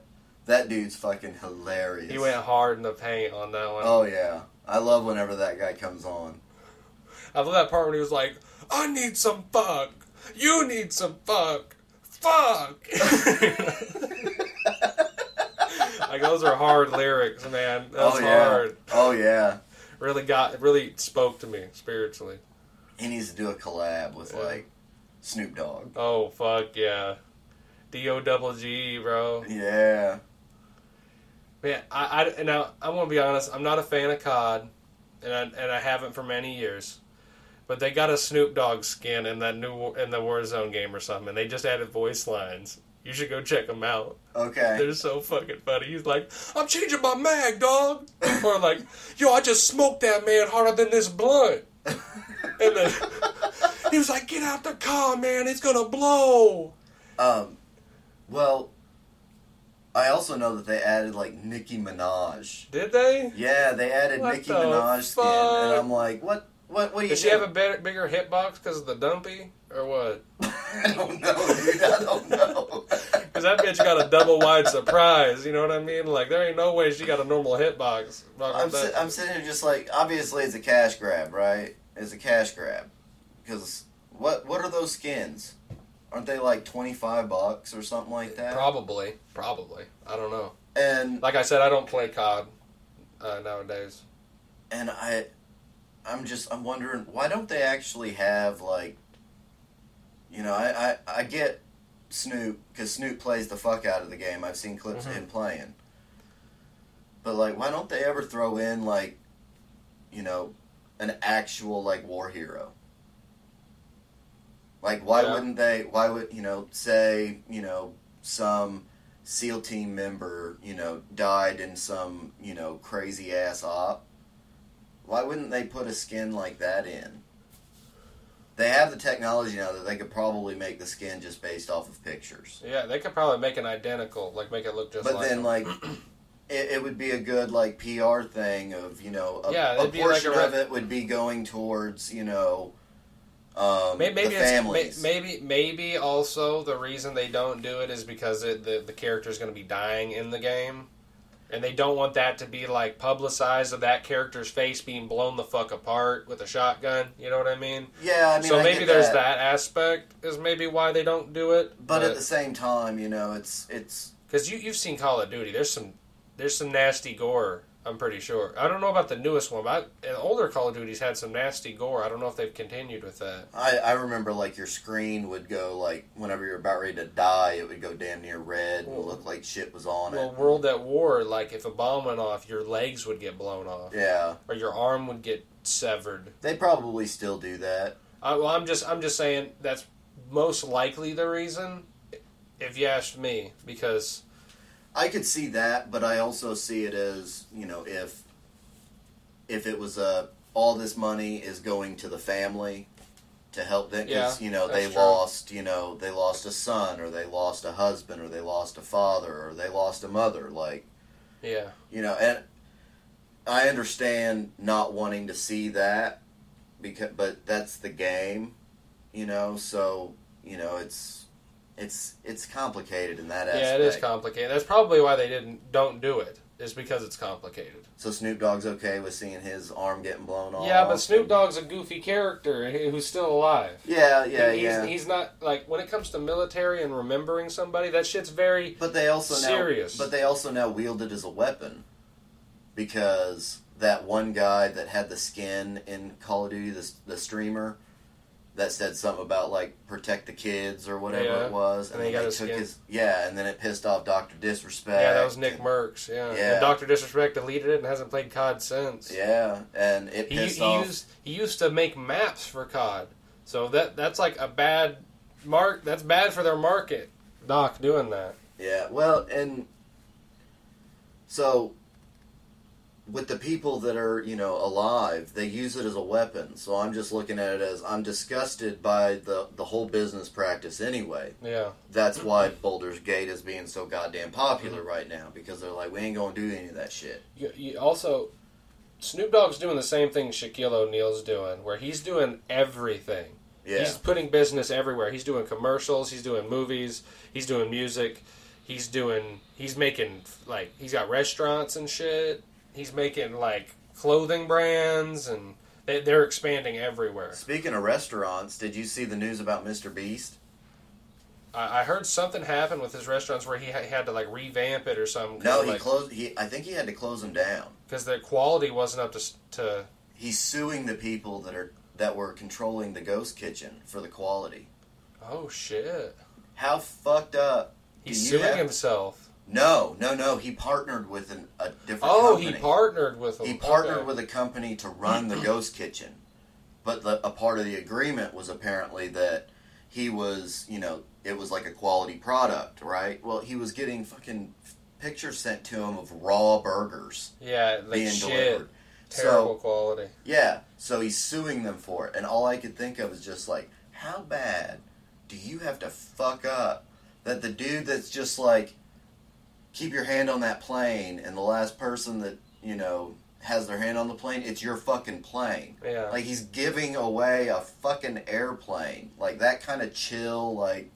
that dude's fucking hilarious. he went hard in the paint on that one. Oh yeah, I love whenever that guy comes on. I love that part when he was like, I need some fuck. You need some fuck. Fuck. like those are hard lyrics, man. That's oh yeah. hard. Oh yeah. Really got really spoke to me spiritually. He needs to do a collab with Yeah. like Snoop Dogg. Oh fuck yeah. D O double G, bro. Yeah. Man, I, I now I want to be honest. I'm not a fan of COD, and I, and I haven't for many years. But they got a Snoop Dogg skin in that new in the Warzone game or something, and they just added voice lines. You should go check them out. Okay. They're so fucking funny. He's like, "I'm changing my mag, dog," or like, "Yo, I just smoked that man harder than this blunt." And then he was like, "Get out the car, man! It's gonna blow." Um. Well, I also know that they added like Nicki Minaj. Did they? Yeah, they added What Nicki the Minaj skin, and I'm like, what? What? What do you? Does she have a better, bigger hitbox because of the dumpy, or what? I don't know, dude. I don't know. Because that bitch got a double wide surprise. You know what I mean? Like there ain't no way she got a normal hitbox. I'm, si- I'm sitting here just like, obviously it's a cash grab, right? It's a cash grab. Because what what are those skins? Aren't they like 25 bucks or something like that? Probably, probably. I don't know. And Like I said, I don't play COD uh, nowadays. and I I'm just I'm wondering why don't they actually have like you know, I I, I get Snoop cuz Snoop plays the fuck out of the game. I've seen clips Mhm. of him playing. But like why don't they ever throw in like you know, an actual like war hero? Like why Yeah. wouldn't they why would, you know, say, you know, some SEAL team member, you know, died in some, you know, crazy ass op? Why wouldn't they put a skin like that in? They have the technology now that they could probably make the skin just based off of pictures. Yeah, they could probably make an identical, like make it look just but like. then, them. like, it, it would be a good like PR thing of you know a, Yeah, a it'd like portion a of it would be going towards you know um, Maybe maybe, the it's, families. maybe maybe also the reason they don't do it is because it, the the character is going to be dying in the game, and they don't want that to be like publicized of that character's face being blown the fuck apart with a shotgun. You know what I mean? yeah, I mean, so I maybe there's that. that. aspect is maybe why they don't do it. But at the same time, you know, it's it's because you you've seen Call of Duty, there's some there's some nasty gore I'm pretty sure. I don't know about the newest one, but I, the older Call of Duties had some nasty gore. I don't know if they've continued with that. I, I remember like your screen would go like whenever you're about ready to die, it would go damn near red and look like shit was on Well, it. World at War, like if a bomb went off, your legs would get blown off, Yeah, or your arm would get severed. they probably still do that. I, well, I'm just I'm just saying that's most likely the reason, if you asked me, because I could see that, but I also see it as you know if if it was a all this money is going to the family to help them because Yeah, you know they true. lost you know they lost a son or they lost a husband or they lost a father or they lost a mother like yeah, you know and I understand not wanting to see that because but that's the game you know so you know it's it's it's complicated in that aspect yeah, it is complicated. That's probably why they didn't don't do it. Is because it's complicated. So Snoop Dogg's okay with seeing his arm getting blown off. Yeah, but Snoop Dogg's a goofy character who's still alive. Yeah, yeah, he's, yeah. He's not like when it comes to military and remembering somebody. That shit's very but they also serious. now, but they also now wield it as a weapon because that one guy that had the skin in Call of Duty, the, the streamer, that said something about like protect the kids or whatever Yeah. it was, And and, he then got they his took skin. his yeah, and then it pissed off Doctor Disrespect. yeah. That was Nick and- Mercs. Yeah, Yeah. and Doctor Disrespect deleted it and hasn't played COD since. Yeah, and it He, he off. used he used to make maps for COD, so that that's like a bad mark. That's bad for their market. Doc doing that. Yeah, well, and so with the people that are, you know, alive, they use it as a weapon. So I'm just looking at it as I'm disgusted by the the whole business practice anyway. Yeah, That's why Baldur's Gate is being so goddamn popular right now because they're like, we ain't gonna do any of that shit. you, you also Snoop Dogg's doing the same thing Shaquille O'Neal's doing, where he's doing everything. Yeah, He's putting business everywhere. He's doing commercials. He's doing movies. He's doing music. He's doing. He's making like he's got restaurants and shit. He's making like clothing brands and they, they're expanding everywhere. Speaking of restaurants, did you see the news about Mr. Beast? I, I heard something happened with his restaurants where he, ha- had to like revamp it or something. No, he like, closed. He, I think he had to close them down. because the quality wasn't up to s- to. He's suing the people that are that were controlling the ghost kitchen for the quality. Oh shit! How fucked up? He's you suing have- himself. No, no, no. He partnered with an, a different. Oh, company. he partnered with him. He partnered Okay. with a company to run the ghost kitchen, but the, a part of the agreement was apparently that he was, you know, it was like a quality product, right? Well, he was getting fucking pictures sent to him of raw burgers Yeah, like being shit. delivered. Terrible So quality. yeah, so he's suing them for it, and all I could think of is just like, how bad do you have to fuck up that the dude that's just like, keep your hand on that plane, and the last person that you know has their hand on the plane, it's your fucking plane. Yeah. Like he's giving away a fucking airplane, like that kind of chill. Like,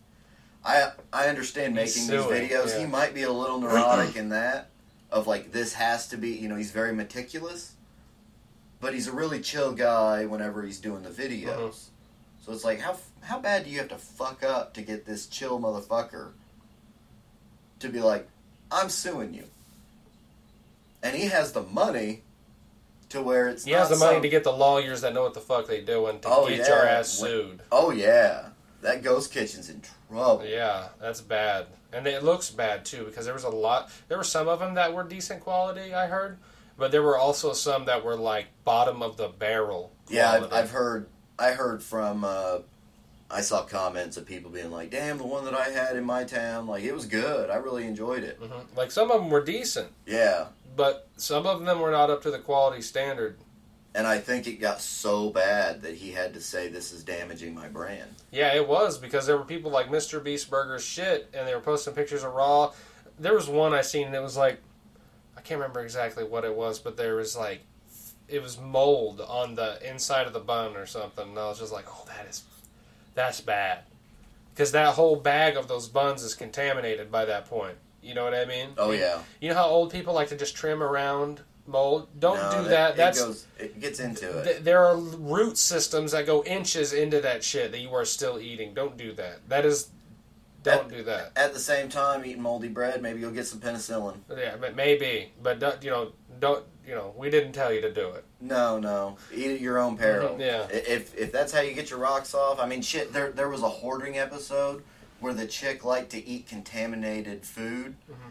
I I understand making these videos. yeah. He might be a little neurotic in that, of like this has to be. You know, he's very meticulous but he's a really chill guy whenever he's doing the videos. Mhm. So it's like, how how bad do you have to fuck up to get this chill motherfucker to be like, I'm suing you, and he has the money to where it's He has the money some- to get the lawyers that know what the fuck they doing to Oh, get yeah. your ass sued. Oh yeah, that ghost kitchen's in trouble. Yeah, that's bad, and it looks bad too because there was a lot. There were some of them that were decent quality, I heard, but there were also some that were like bottom of the barrel. Yeah, I've. I've heard. I heard from. Uh, I saw comments of people being like, "Damn, the one that I had in my town, like it was good. I really enjoyed it." Mhm. Like some of them were decent, Yeah, but some of them were not up to the quality standard. And I think it got so bad that he had to say, "This is damaging my brand." Yeah, it was because there were people like Mr. Beast Burger's shit, and they were posting pictures of raw. There was one I seen, and it was like, I can't remember exactly what it was, but there was like, it was mold on the inside of the bun or something, and I was just like, oh, that is, that's bad, because that whole bag of those buns is contaminated by that point. You know what I mean? Oh yeah, You know how old people like to just trim around mold? Don't No, do that. It That's goes. It gets into it. Th- there are root systems that go inches into that shit that you are still eating. Don't do that. That is, don't do that. At the same time, eating moldy bread, maybe you'll get some penicillin. Yeah, but maybe, but don't, you know, don't you know, we didn't tell you to do it. No, no. Eat at your own peril. Yeah. If if that's how you get your rocks off, I mean, shit. There there was a hoarding episode where the chick liked to eat contaminated food, Mm-hmm.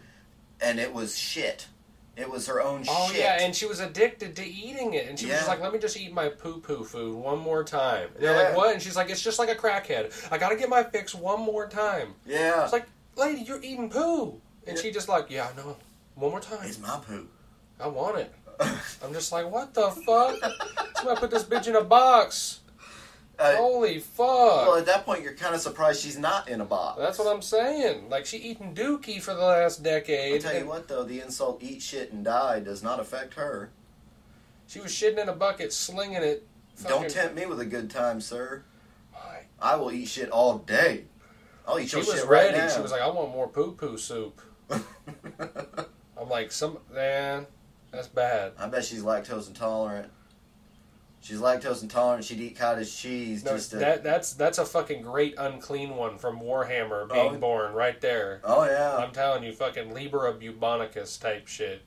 and it was shit. It was her own Oh shit. yeah, and she was addicted to eating it, and she was just like, "Let me just eat my poo poo food one more time." And they're like, "What?" And she's like, "It's just like a crackhead. I gotta get my fix one more time." yeah. It's like, "Lady, you're eating poo," and Yeah. she just like, "Yeah, I know. One more time. it's my poo. I want it." I'm just like, "What the fuck? Somebody put this bitch in a box." Uh, Holy fuck! well, at that point, you're kind of surprised she's not in a box. That's what I'm saying. Like she eating dookie for the last decade. I'll tell you what, though, the insult "eat shit and die" does not affect her. She was shitting in a bucket, slinging it. Don't tempt me with a good time, sir. My- I will eat shit all day. I'll eat She your was shit ready. right now. She was like, "I want more poo poo soup." I'm like, "Some man, that's bad." I bet she's lactose intolerant. She's lactose intolerant. She'd eat cottage cheese No, just to. that that's that's a fucking great unclean one from Warhammer oh. being Oh. born right there. oh yeah, I'm telling you, fucking Liber Bubonicus type shit.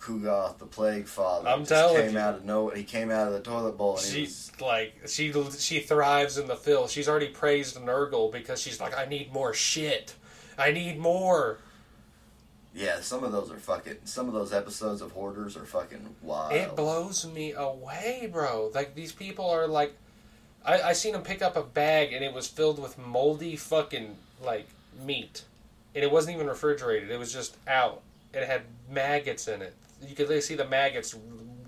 Ku'gath, the plague father. I'm just telling came you. out of no. He came out of the toilet bowl and he She was. like she she thrives in the filth. She's already praised Nurgle because she's like, I need more shit. I need more. Yeah, some of those are fucking. Some of those episodes of Hoarders are fucking wild. It blows me away, bro. Like these people are like, I I seen them pick up a bag and it was filled with moldy fucking like meat, and it wasn't even refrigerated. It was just out. It had maggots in it. You could see the maggots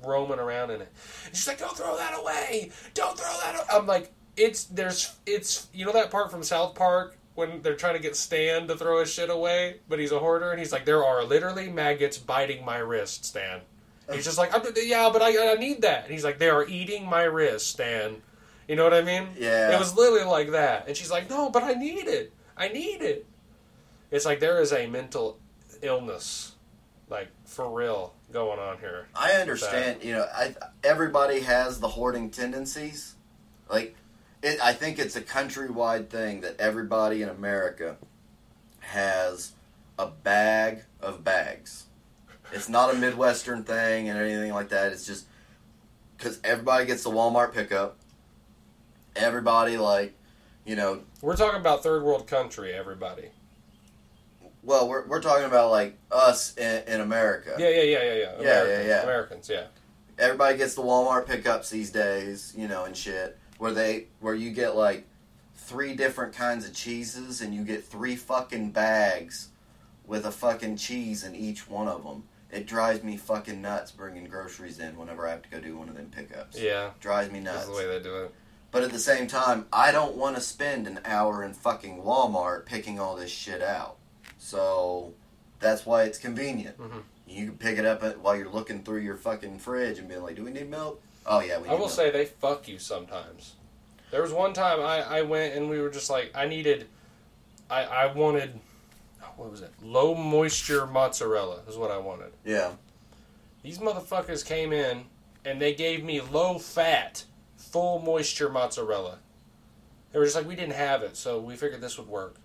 roaming around in it. And she's like, "Don't throw that away! Don't throw that!" Away. I'm like, "It's there's it's you know that part from South Park." When they're trying to get Stan to throw his shit away, but he's a hoarder, and he's like, "There are literally maggots biting my wrist, Stan." He's just like, I'm, yeah, but I, I need that. And he's like, they are eating my wrist, Stan. You know what I mean? Yeah. It was literally like that. And she's like, no, but I need it. I need it. It's like there is a mental illness, like for real, going on here. I understand. You know, I everybody has the hoarding tendencies. Like, it, I think it's a countrywide thing that everybody in America has a bag of bags. It's not a Midwestern thing and anything like that. It's just because everybody gets the Walmart pickup. Everybody like, you know, We're talking about third world country, everybody. well, we're we're talking about like us in, in America. Yeah, yeah, yeah, yeah, yeah. Yeah, yeah, yeah. Americans, yeah. everybody gets the Walmart pickups these days, you know, and shit, where they where you get like three different kinds of cheeses and you get three fucking bags with a fucking cheese in each one of them. It drives me fucking nuts bringing groceries in whenever I have to go do one of them pickups. Yeah. Drives me nuts. That's the way they do it. But at the same time, I don't want to spend an hour in fucking Walmart picking all this shit out. So that's why it's convenient. Mhm. You can pick it up while you're looking through your fucking fridge and be like, "Do we need milk?" Oh yeah, we I will milk. say they fuck you sometimes. There was one time I, I went and we were just like I needed, I I wanted, what was it? Low moisture mozzarella is what I wanted. yeah, These motherfuckers came in and they gave me low fat, full moisture mozzarella. They were just like we didn't have it, so we figured this would work.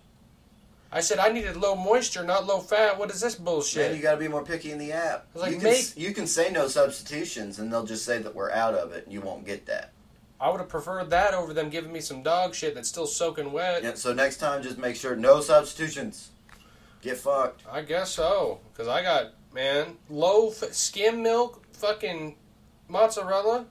I said I needed low moisture, not low fat. What is this bullshit? man, you got to be more picky in the app. I was like, you can make- you can say no substitutions, and they'll just say that we're out of it, and you won't get that. I would have preferred that over them giving me some dog shit that's still soaking wet. Yeah, so next time, just make sure no substitutions. Get fucked. I guess so, because I got man low f- skim milk, fucking mozzarella.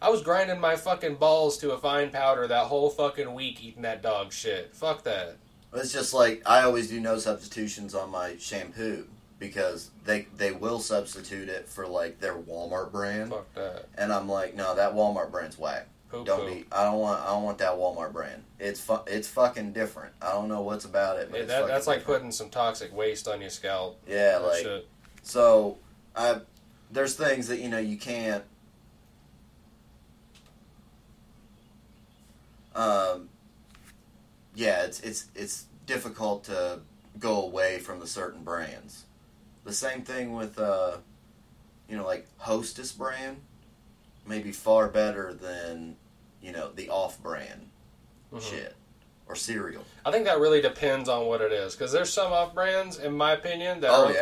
I was grinding my fucking balls to a fine powder that whole fucking week eating that dog shit. Fuck that. It's just like I always do no substitutions on my shampoo because they they will substitute it for like their Walmart brand, Fuck that. and I'm like, no, that Walmart brand's whack. Don't be. I don't want. I don't want that Walmart brand. It's fu- It's fucking different. I don't know what's about it. But Yeah, it's that, that's like different. putting some toxic waste on your scalp. Yeah, like shit. so. I there's things that you know you can't. Um. Yeah, it's it's it's difficult to go away from the certain brands. The same thing with uh, you know, like Hostess brand, maybe far better than you know the off-brand Mhm. shit or cereal. I think that really depends on what it is, because there's some off brands, in my opinion, that Oh, are yeah.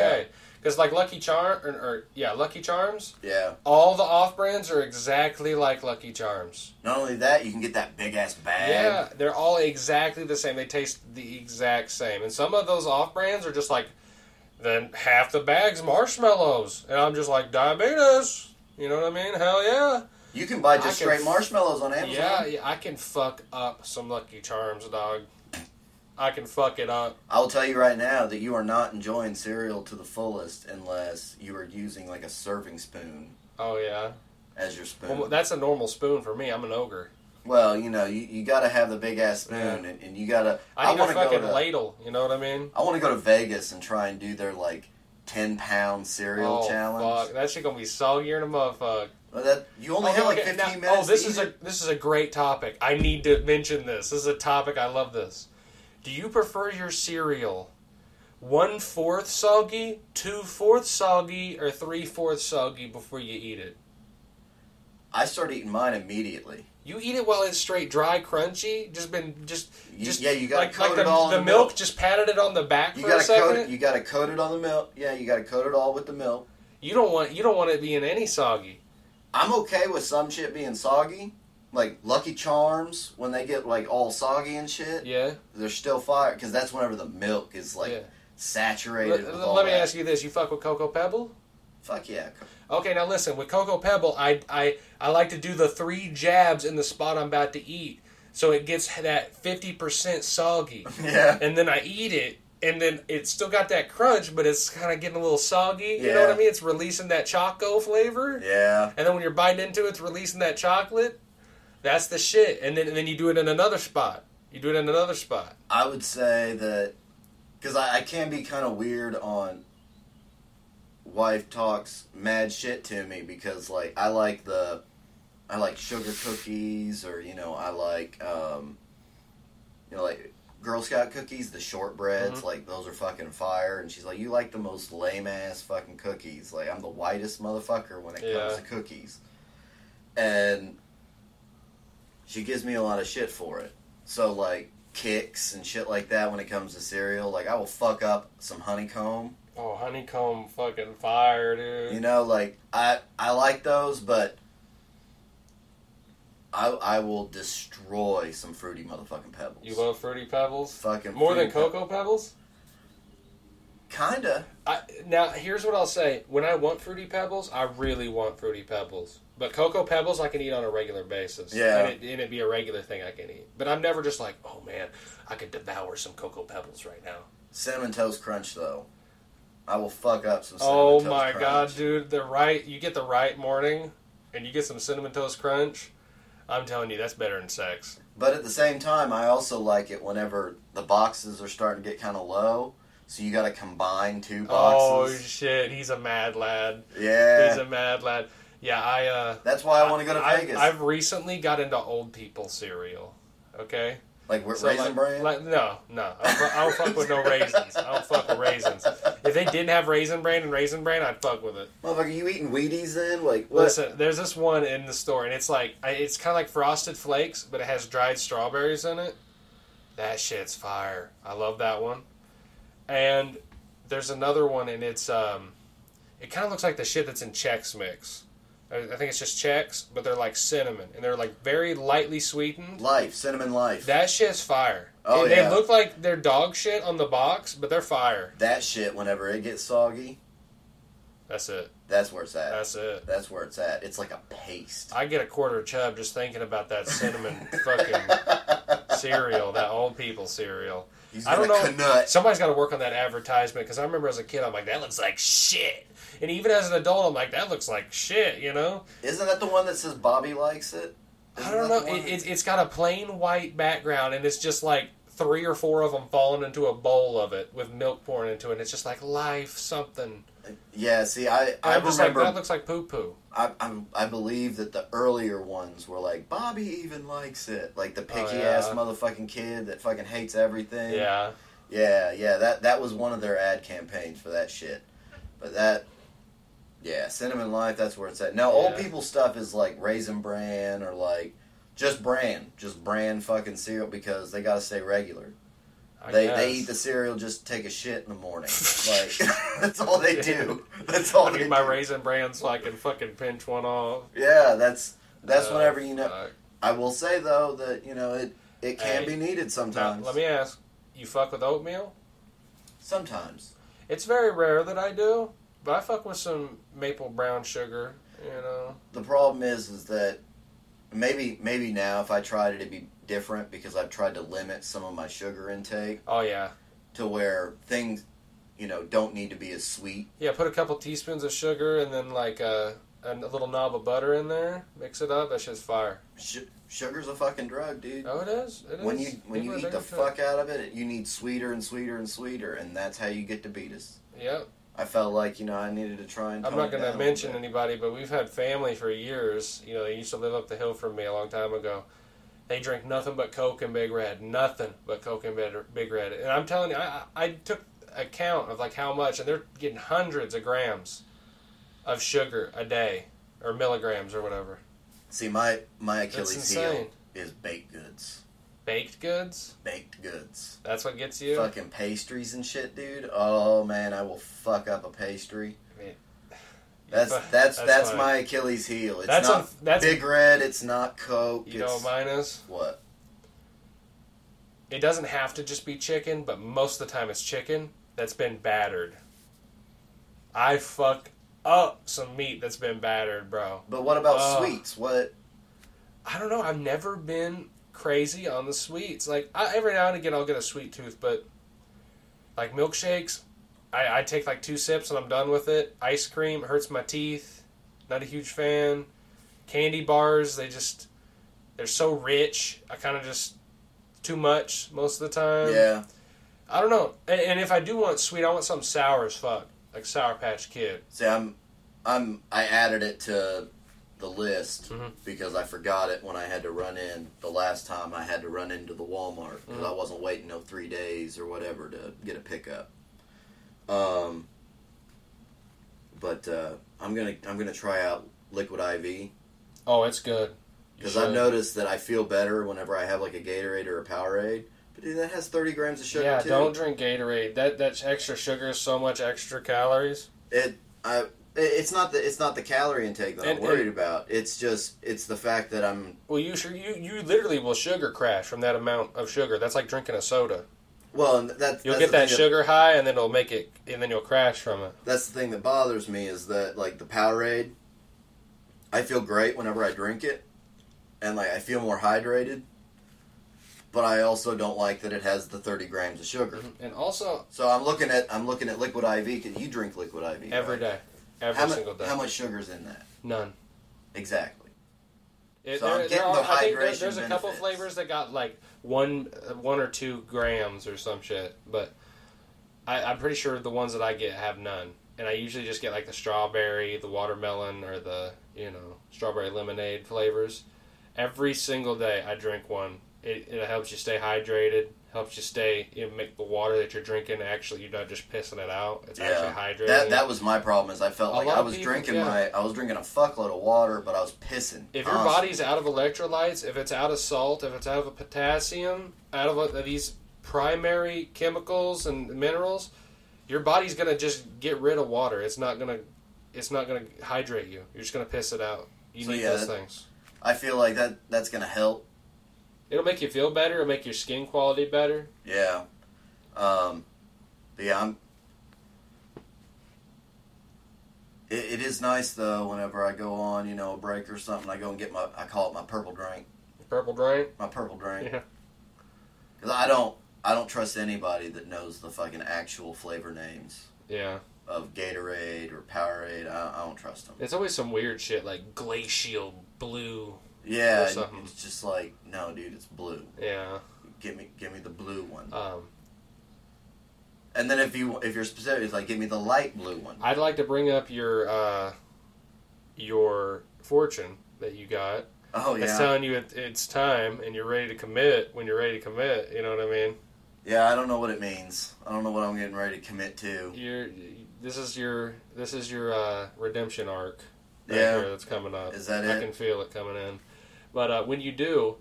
Because like Lucky Charm or, or yeah, Lucky Charms, Yeah. all the off brands are exactly like Lucky Charms. Not only that, you can get that big ass bag. Yeah, they're all exactly the same. They taste the exact same. And some of those off brands are just like, then half the bag's marshmallows. And I'm just like, diabetes. You know what I mean? Hell yeah. You can buy just straight marshmallows on Amazon. Yeah, yeah, I can fuck up some Lucky Charms, dog. I can fuck it up. I will tell you right now that you are not enjoying cereal to the fullest unless you are using like a serving spoon Oh, yeah. as your spoon. Well, that's a normal spoon for me. I'm an ogre. Well, you know, you, you got to have the big ass spoon, Yeah. and, and you got to. I need a want to go fucking to. ladle. You know what I mean? I want to go to Vegas and try and do their like ten pound cereal oh, challenge. fuck. That shit gonna be soggier than a motherfucker. Well, that you only Okay, have like fifteen now- minutes. Oh, this is a this is a great topic. I need to mention this. This is a topic I love. This. Do you prefer your cereal one fourth soggy, two fourths soggy, or three fourths soggy before you eat it? I start eating mine immediately. You eat it while it's straight dry, crunchy. Just been just just yeah, you gotta like, coat like it the, all the the milk. milk. Just patted it on the back You for a gotta second. coat it. You gotta coat it on the milk. Yeah, you gotta coat it all with the milk. you don't want you don't want it being any soggy. I'm okay with some shit being soggy, like Lucky Charms when they get like all soggy and shit. Yeah. They're still fire because that's whenever the milk is like Yeah. saturated. Let, with let all me that. ask you this: You fuck with Cocoa Pebble? Fuck yeah. Okay, now listen. With Cocoa Pebble, I I I like to do the three jabs in the spot I'm about to eat, so it gets that fifty percent soggy, Yeah. and then I eat it, and then it's still got that crunch, but it's kind of getting a little soggy. You know what I mean? It's releasing that choco flavor, Yeah. and then when you're biting into it, it's releasing that chocolate. That's the shit. And then and then you do it in another spot. You do it in another spot. I would say that because I, I can be kind of weird on wife talks mad shit to me because like I like the I like sugar cookies or you know I like um, you know like Girl Scout cookies the shortbreads Mhm. like those are fucking fire and she's like you like the most lame ass fucking cookies like I'm the whitest motherfucker when it Yeah. comes to cookies and she gives me a lot of shit for it so like kicks and shit like that when it comes to cereal. Like I will fuck up some honeycomb. Oh, honeycomb fucking fire, dude. You know, like I I like those, but I I will destroy some fruity motherfucking pebbles. You love fruity pebbles fucking more than cocoa pebbles. Kinda. I, now here's what I'll say: when I want fruity pebbles, I really want fruity pebbles. But cocoa pebbles, I can eat on a regular basis. Yeah. and, it, it'd be a regular thing I can eat. But I'm never just like, oh man, I could devour some cocoa pebbles right now. Cinnamon toast crunch though. I will fuck up some. Cinnamon toast. Oh toast my crunch. god, dude! The right, you get the right morning, and you get some cinnamon toast crunch. I'm telling you, that's better than sex. But at the same time, I also like it whenever the boxes are starting to get kind of low. So you got to combine two oh, boxes. Oh shit, he's a mad lad. yeah. He's a mad lad. Yeah, I. uh That's why I want to go to I- Vegas. I've recently got into old people cereal. Okay. like So, raisin like, bran. like- no, no. I don't, I don't fuck with no raisins. I don't fuck with raisins. If they didn't have raisin bran and raisin bran, I'd fuck with it. Motherfucker, are you eating Wheaties then? Like what? Listen, there's this one in the store, and it's like it's kind of like frosted flakes, but it has dried strawberries in it. That shit's fire. I love that one. And there's another one, and it's um, it kind of looks like the shit that's in Chex Mix. I think it's just checks, but they're like cinnamon, and they're like very lightly sweetened. Life, cinnamon life. That shit's fire. Oh, And yeah. They look like they're dog shit on the box, but they're fire. that shit, whenever it gets soggy, That's it. that's where it's at. That's it. That's where it's at. It's like a paste. I get a quarter chub just thinking about that cinnamon fucking cereal, that old people cereal. I don't know. Somebody's got to work on that advertisement because I remember as a kid, I'm like, that looks like shit. And even as an adult, I'm like, that looks like shit, you know? Isn't that the one that says Bobby likes it? I don't know. It, that- it's, got a plain white background, and it's just like three or four of them falling into a bowl of it with milk pouring into it. And it's just like life something. yeah, see, I, I I'm just like, remember. that looks like poo poo. I, I, I believe that the earlier ones were like Bobby even likes it, like the oh, picky Oh, yeah. ass motherfucking kid that fucking hates everything. Yeah. Yeah, yeah, that that was one of their ad campaigns for that shit. But that, yeah, Cinnamon Life, that's where it's at. Now, old Yeah. people stuff is like Raisin Bran or like just bran, just bran fucking cereal because they gotta stay regular. I they guess. they eat the cereal just to take a shit in the morning. like that's all they do. That's all I they need my do. raisin bran so I can fucking pinch one off. Yeah, that's that's Oh, whenever you know. fuck. I will say though that you know it it can Hey, be needed Now, sometimes. let me ask: You fuck with oatmeal? sometimes. It's very rare that I do, but I fuck with some maple brown sugar. You know. The problem is is that maybe maybe now if I tried it it'd be different because I've tried to limit some of my sugar intake Oh yeah, to where things you know don't need to be as sweet. yeah. Put a couple teaspoons of sugar and then like a, a little knob of butter in there. Mix it up. That shit's fire. Sh- sugar's a fucking drug, dude. Oh, it is. It is. when you when People you eat the into it. fuck out of it, you need sweeter and sweeter and sweeter, and that's how you get to beat us. Yep. I felt like you know I needed to try and. I'm not going to mention anybody, but we've had family for years. You know, they used to live up the hill from me a long time ago. They drink nothing but Coke and Big Red, nothing but Coke and Big- Red. And I'm telling you, I, I took a count of like how much, and they're getting hundreds of grams of sugar a day, or milligrams or whatever. See, my my Achilles heel is baked goods. Baked goods. Baked goods. That's what gets you. Fucking pastries and shit, dude. Oh man, I will fuck up a pastry. I mean, That's that's that's, fine. my Achilles heel. It's That's not a- that's- Big Red. It's not Coke. You know what mine is? what? It doesn't have to just be chicken, but most of the time it's chicken that's been battered. I fuck up some meat that's been battered, bro. But what about Oh. sweets? What? I don't know. I've never been crazy on the sweets. Like I, every now and again, I'll get a sweet tooth, but like milkshakes, I, I take like two sips and I'm done with it. Ice cream hurts my teeth. Not a huge fan. Candy bars, they just they're so rich. I kind of just too much most of the time. yeah. I don't know. And, and if I do want sweet, I want something sour as fuck, like Sour Patch Kid. See, I'm, I'm, I added it to the list Mhm. because I forgot it when I had to run in the last time I had to run into the Walmart because Mhm. I wasn't waiting no three days or whatever to get a pickup. Um, but uh, I'm gonna, I'm gonna try out Liquid IV Oh, it's good. Because I've noticed that I feel better whenever I have like a Gatorade or a Powerade. But dude, that has 30 grams of sugar yeah, too. don't drink Gatorade. That that extra sugar is so much extra calories. It I it's not the it's not the calorie intake that And- I'm worried about. It's just it's the fact that I'm Well, you sure you you literally will sugar crash from that amount of sugar. That's like drinking a soda. well and that You'll get that sugar high, and then it'll make it, and then you'll crash from it. that's the thing that bothers me is that like the Powerade I feel great whenever I drink it and like I feel more hydrated. But I also don't like that it has the 30 grams of sugar. Mm-hmm. And also So I'm looking at I'm looking at liquid IV. Can you drink liquid IV every right? day, every How, mu- single day. how much sugar's in that? None. Exactly. It, So I'm getting there are, the I think there, hydration there's a couple flavors that got like one uh, one or two grams or some shit, but I, I'm pretty sure the ones that I get have none. And I usually just get like the strawberry, the watermelon, or the you know strawberry lemonade flavors. Every single day I drink one. It, it helps you stay hydrated. Helps you stay you know, make the water that you're drinking actually you're not just pissing it out. It's actually hydrating. That that was my problem. Is I felt A like I was people- drinking yeah. my I was drinking a fuckload of water, but I was pissing. If your constantly. body's out of electrolytes, if it's out of salt, if it's out of a potassium, out of uh, these primary chemicals and minerals, your body's gonna just get rid of water. It's not gonna, it's not gonna hydrate you. You're just gonna piss it out. You So, need yeah, those that- things. I feel like that that's gonna help. It'll make you feel better. It'll make your skin quality better. Yeah. Um, but yeah, I'm. It, it is nice though. Whenever I go on, you know, a break or something, I go and get my I call it my purple drink. Purple drink. My purple drink. Yeah. Because I don't I don't trust anybody that knows the fucking actual flavor names Yeah. of Gatorade or Powerade. I, I don't trust them. It's always some weird shit like glacial blue. Yeah, it's just like no, dude, it's blue. Yeah. Give me give me the blue one. Um, And then if you if you're specific, it's like give me the light blue one. I'd like to bring up your uh, your fortune that you got. Oh yeah, It's telling you it, it's time and you're ready to commit when you're ready to commit. You know what I mean? yeah. I don't know what it means. I don't know what I'm getting ready to commit to. You're this is your this is your uh, redemption arc. Right Yeah. that's coming up. Is that I it? can feel it coming in. But uh, when you do,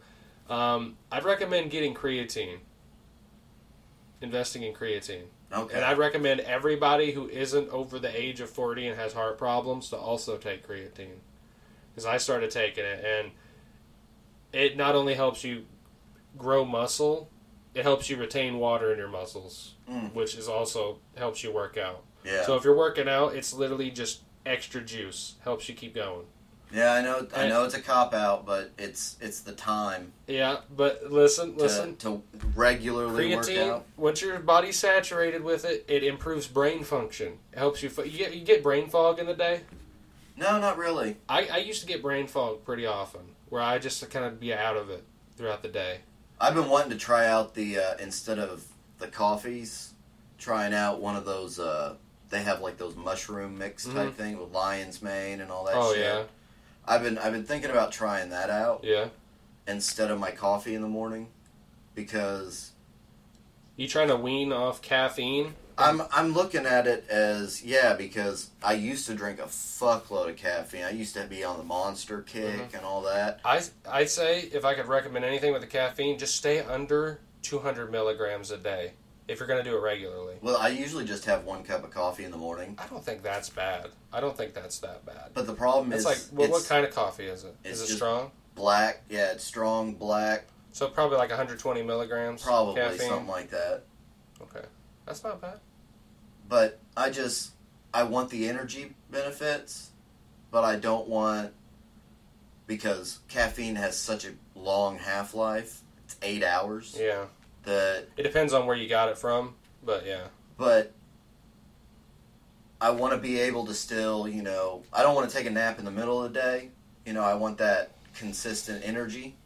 um, I'd recommend getting creatine. investing in creatine. Okay. And I'd recommend everybody who isn't over the age of 40 and has heart problems to also take creatine. Because I started taking it, and it not only helps you grow muscle, it helps you retain water in your muscles, Mm. which is also helps you work out. yeah. So if you're working out, it's literally just extra juice. Helps you keep going. Yeah, I know. I know it's a cop out, but it's it's the time Yeah, but listen, to, listen. to regularly work Creatine, out. once your body's saturated with it, it improves brain function. It helps you. fo- You get, you get brain fog in the day. No, not really. I, I used to get brain fog pretty often, where I just kind of be out of it throughout the day. I've been wanting to try out the uh, instead of the coffees, trying out one of those. Uh, they have like those mushroom mix type thing with lion's mane and all that. oh shit. yeah, I've been I've been thinking about trying that out yeah. instead of my coffee in the morning because You trying to wean off caffeine? I'm I'm looking at it as yeah because I used to drink a fuckload of caffeine. I used to be on the monster kick Mm-hmm. and all that. I I'd say if I could recommend anything with the caffeine, just stay under 200 milligrams a day if you're going to do it regularly. Well, I usually just have one cup of coffee in the morning. I don't think that's bad. I don't think that's that bad. But the problem It's is like, well, what kind of coffee is it's it strong? black. Yeah, it's strong black, So probably like 120 milligrams. probably caffeine. something like that. Okay, that's not bad. But I just I want the energy benefits, but I don't want because caffeine has such a long half life. It's eight hours. Yeah, That it depends on where you got it from, but yeah, but I want to be able to still, you know, I don't want to take a nap in the middle of the day. You know, I want that consistent energy.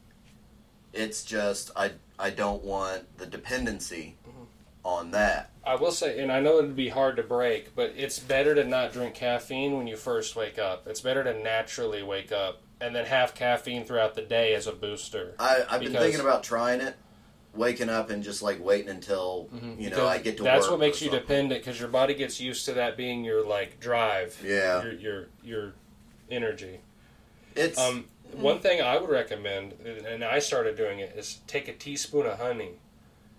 It's just I I don't want the dependency mm-hmm. on that. I will say, and I know it'd be hard to break, but it's better to not drink caffeine when you first wake up. It's better to naturally wake up and then have caffeine throughout the day as a booster. I, I've been thinking about trying it, waking up and just like waiting until you know Mm-hmm. Because I get to work That's work what makes you something. dependent because your body gets used to that being your like drive. Yeah. Your your your energy. It's Um, one thing I would recommend, and I started doing it, is take a teaspoon of honey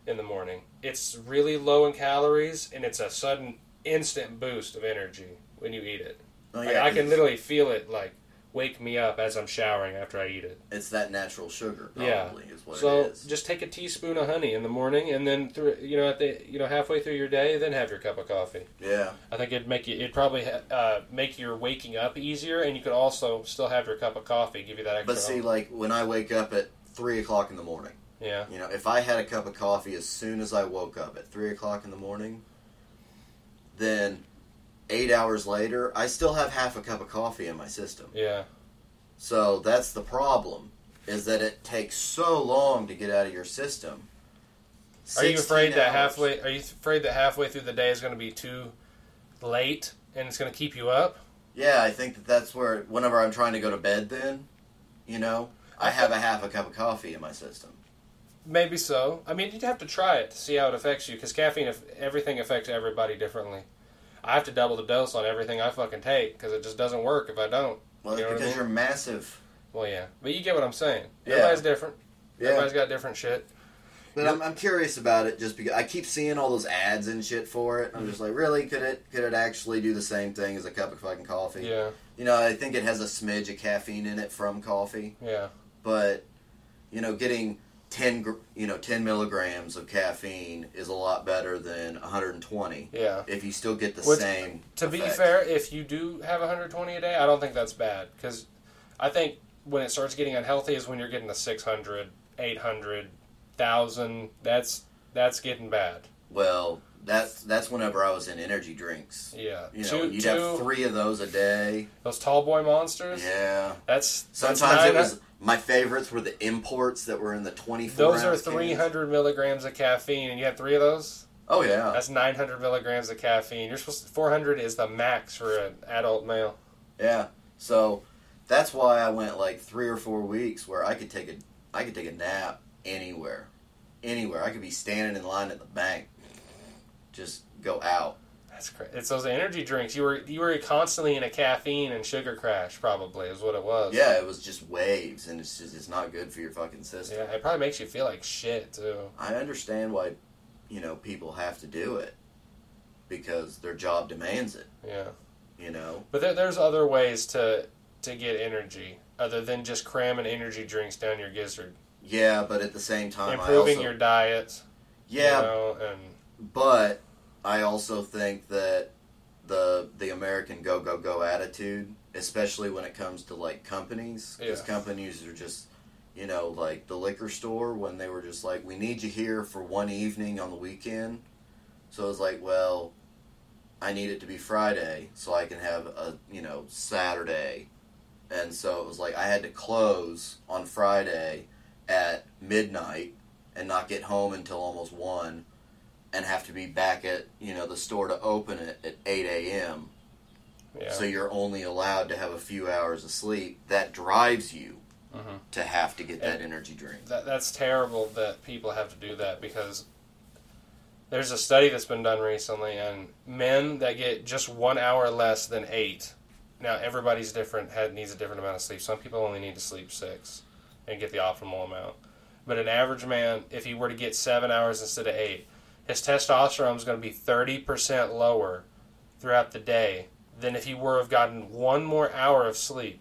in the morning. It's really low in calories, and it's a sudden, instant boost of energy when you eat it. oh, Like, I can literally feel it like wake me up as I'm showering after I eat it. it's that natural sugar Yeah. probably is what so it is. just take a teaspoon of honey in the morning, and then through you know at the you know halfway through your day, then have your cup of coffee. yeah. I think it'd make you it'd probably uh, make your waking up easier, and you could also still have your cup of coffee, give you that extra. But see, help. like when I wake up at three o'clock in the morning, yeah, you know, if I had a cup of coffee as soon as I woke up at three o'clock in the morning, then eight hours later, I still have half a cup of coffee in my system. yeah. So that's the problem, is that it takes so long to get out of your system. Are you 16 afraid that halfway? Are you afraid that halfway through the day is going to be too late and it's going to keep you up? Yeah, I think that that's where whenever I'm trying to go to bed, then, you know, I have a half a cup of coffee in my system. Maybe so. I mean, you'd have to try it to see how it affects you because caffeine, everything affects everybody differently. I have to double the dose on everything I fucking take because it just doesn't work if I don't. Well, You know what I because mean? you're massive. Well, yeah, but you get what I'm saying. Yeah. Everybody's different. Yeah. Everybody's got different shit. But I'm, I'm curious about it just because I keep seeing all those ads and shit for it. I'm Mm-hmm. just like, really? Could it could it actually do the same thing as a cup of fucking coffee? Yeah, You know, I think it has a smidge of caffeine in it from coffee, yeah. but you know, getting ten you know ten milligrams of caffeine is a lot better than 120. Yeah. If you still get the Which, same. To be fair, if you do have 120 a day, I don't think that's bad because I think when it starts getting unhealthy is when you're getting the 600, 800, 1000. That's that's getting bad. Well, that's that's whenever I was in energy drinks. Yeah. You know, two, you'd two, have three of those a day. those tall boy monsters. Yeah. That's that's Sometimes it was my favorites were the imports that were in the 24 Those are cans. 300 milligrams of caffeine, and you had three of those. Oh yeah. That's 900 milligrams of caffeine. You're supposed to, 400 is the max for an adult male. Yeah. So that's why I went like 3 or 4 weeks where I could take a I could take a nap anywhere. Anywhere. I could be standing in line at the bank. Just go out. That's crazy. It's those energy drinks. You were you were constantly in a caffeine and sugar crash. Probably is what it was. Yeah, it was just waves and it's just it's not good for your fucking system. Yeah, it probably makes you feel like shit too. I understand why you know people have to do it because their job demands it. Yeah. You know. But there, there's other ways to to get energy other than just cramming energy drinks down your gizzard. Yeah, but at the same time, Improving also, your diet. yeah, You know, and but I also think that the the American go go go attitude, especially when it comes to like companies, because Yeah. companies are just, you know, like the liquor store when they were just like, we need you here for one evening on the weekend. So it was like, well, I need it to be Friday so I can have a you know Saturday, and so it was like I had to close on Friday at midnight and not get home until almost one and have to be back at you know the store to open it at 8 a.m yeah. so you're only allowed to have a few hours of sleep. That drives you Mhm. to have to get that energy drink. that that's terrible that people have to do that because there's a study that's been done recently and men that get just one hour less than eight. Now everybody's different had needs a different amount of sleep. Some people only need to sleep six and get the optimal amount. But an average man if he were to get seven hours instead of eight his testosterone is going to be 30% lower throughout the day than if he were have gotten one more hour of sleep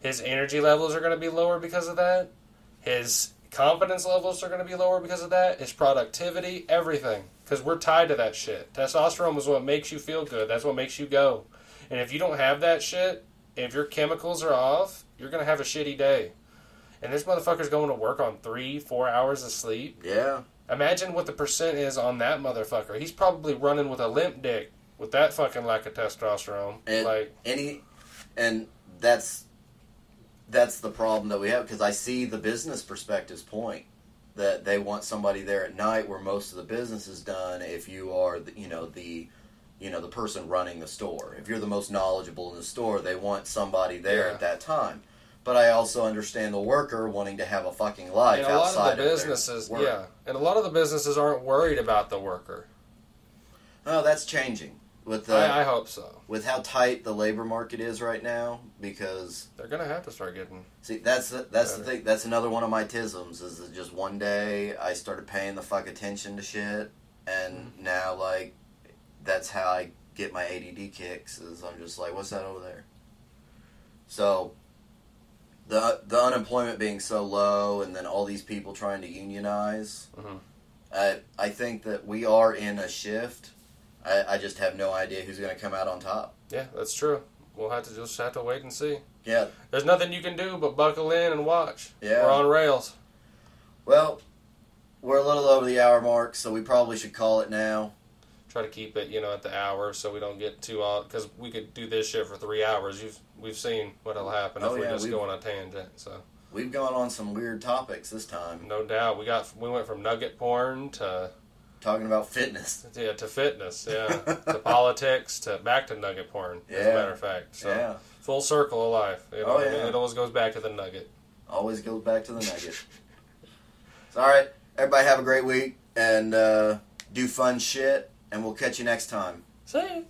his energy levels are going to be lower because of that his confidence levels are going to be lower because of that. His productivity, everything. Because we're tied to that shit. Testosterone is what makes you feel good. That's what makes you go. And if you don't have that shit, if your chemicals are off, you're going to have a shitty day. And this motherfucker's going to work on three, four hours of sleep. yeah Imagine what the percent is on that motherfucker. He's probably running with a limp dick with that fucking lack of testosterone. and like, any and that's that's the problem that we have because i see the business perspective's point that they want somebody there at night where most of the business is done if you are the, you know the you know the person running the store if you're the most knowledgeable in the store they want somebody there Yeah. at that time but i also understand the worker wanting to have a fucking life and a lot outside of the their businesses, yeah. And a lot of the businesses aren't worried about the worker. oh that's changing with the I, I hope so. with how tight the labor market is right now because They're gonna have to start getting. See, that's the, that's the thing. That's another one of my tisms. Is that just one day I started paying the fuck attention to shit, and Mm-hmm. now like that's how I get my ADD kicks. Is I'm just like, what's that over there? So the the unemployment being so low, and then all these people trying to unionize. Mhm. I I think that we are in a shift. I, I just have no idea who's going to come out on top. Yeah, that's true. We'll have to just have to wait and see. Yeah. There's nothing you can do but buckle in and watch. Yeah. We're on rails. Well, we're a little over the hour mark, so we probably should call it now. Try to keep it, you know, at the hour so we don't get too off. Because we could do this shit for three hours. You've we've seen what'll happen Oh, if we're yeah, just going on a tangent. So We've gone on some weird topics this time, no doubt we got we went from nugget porn to talking about fitness. yeah to fitness, yeah, to politics to back to nugget porn. As a matter of fact, so Yeah, full circle of life. You know, Oh, what I mean? yeah. it always goes back to the nugget. always goes back to the nugget. all right, everybody have a great week and uh, do fun shit, and we'll catch you next time. See.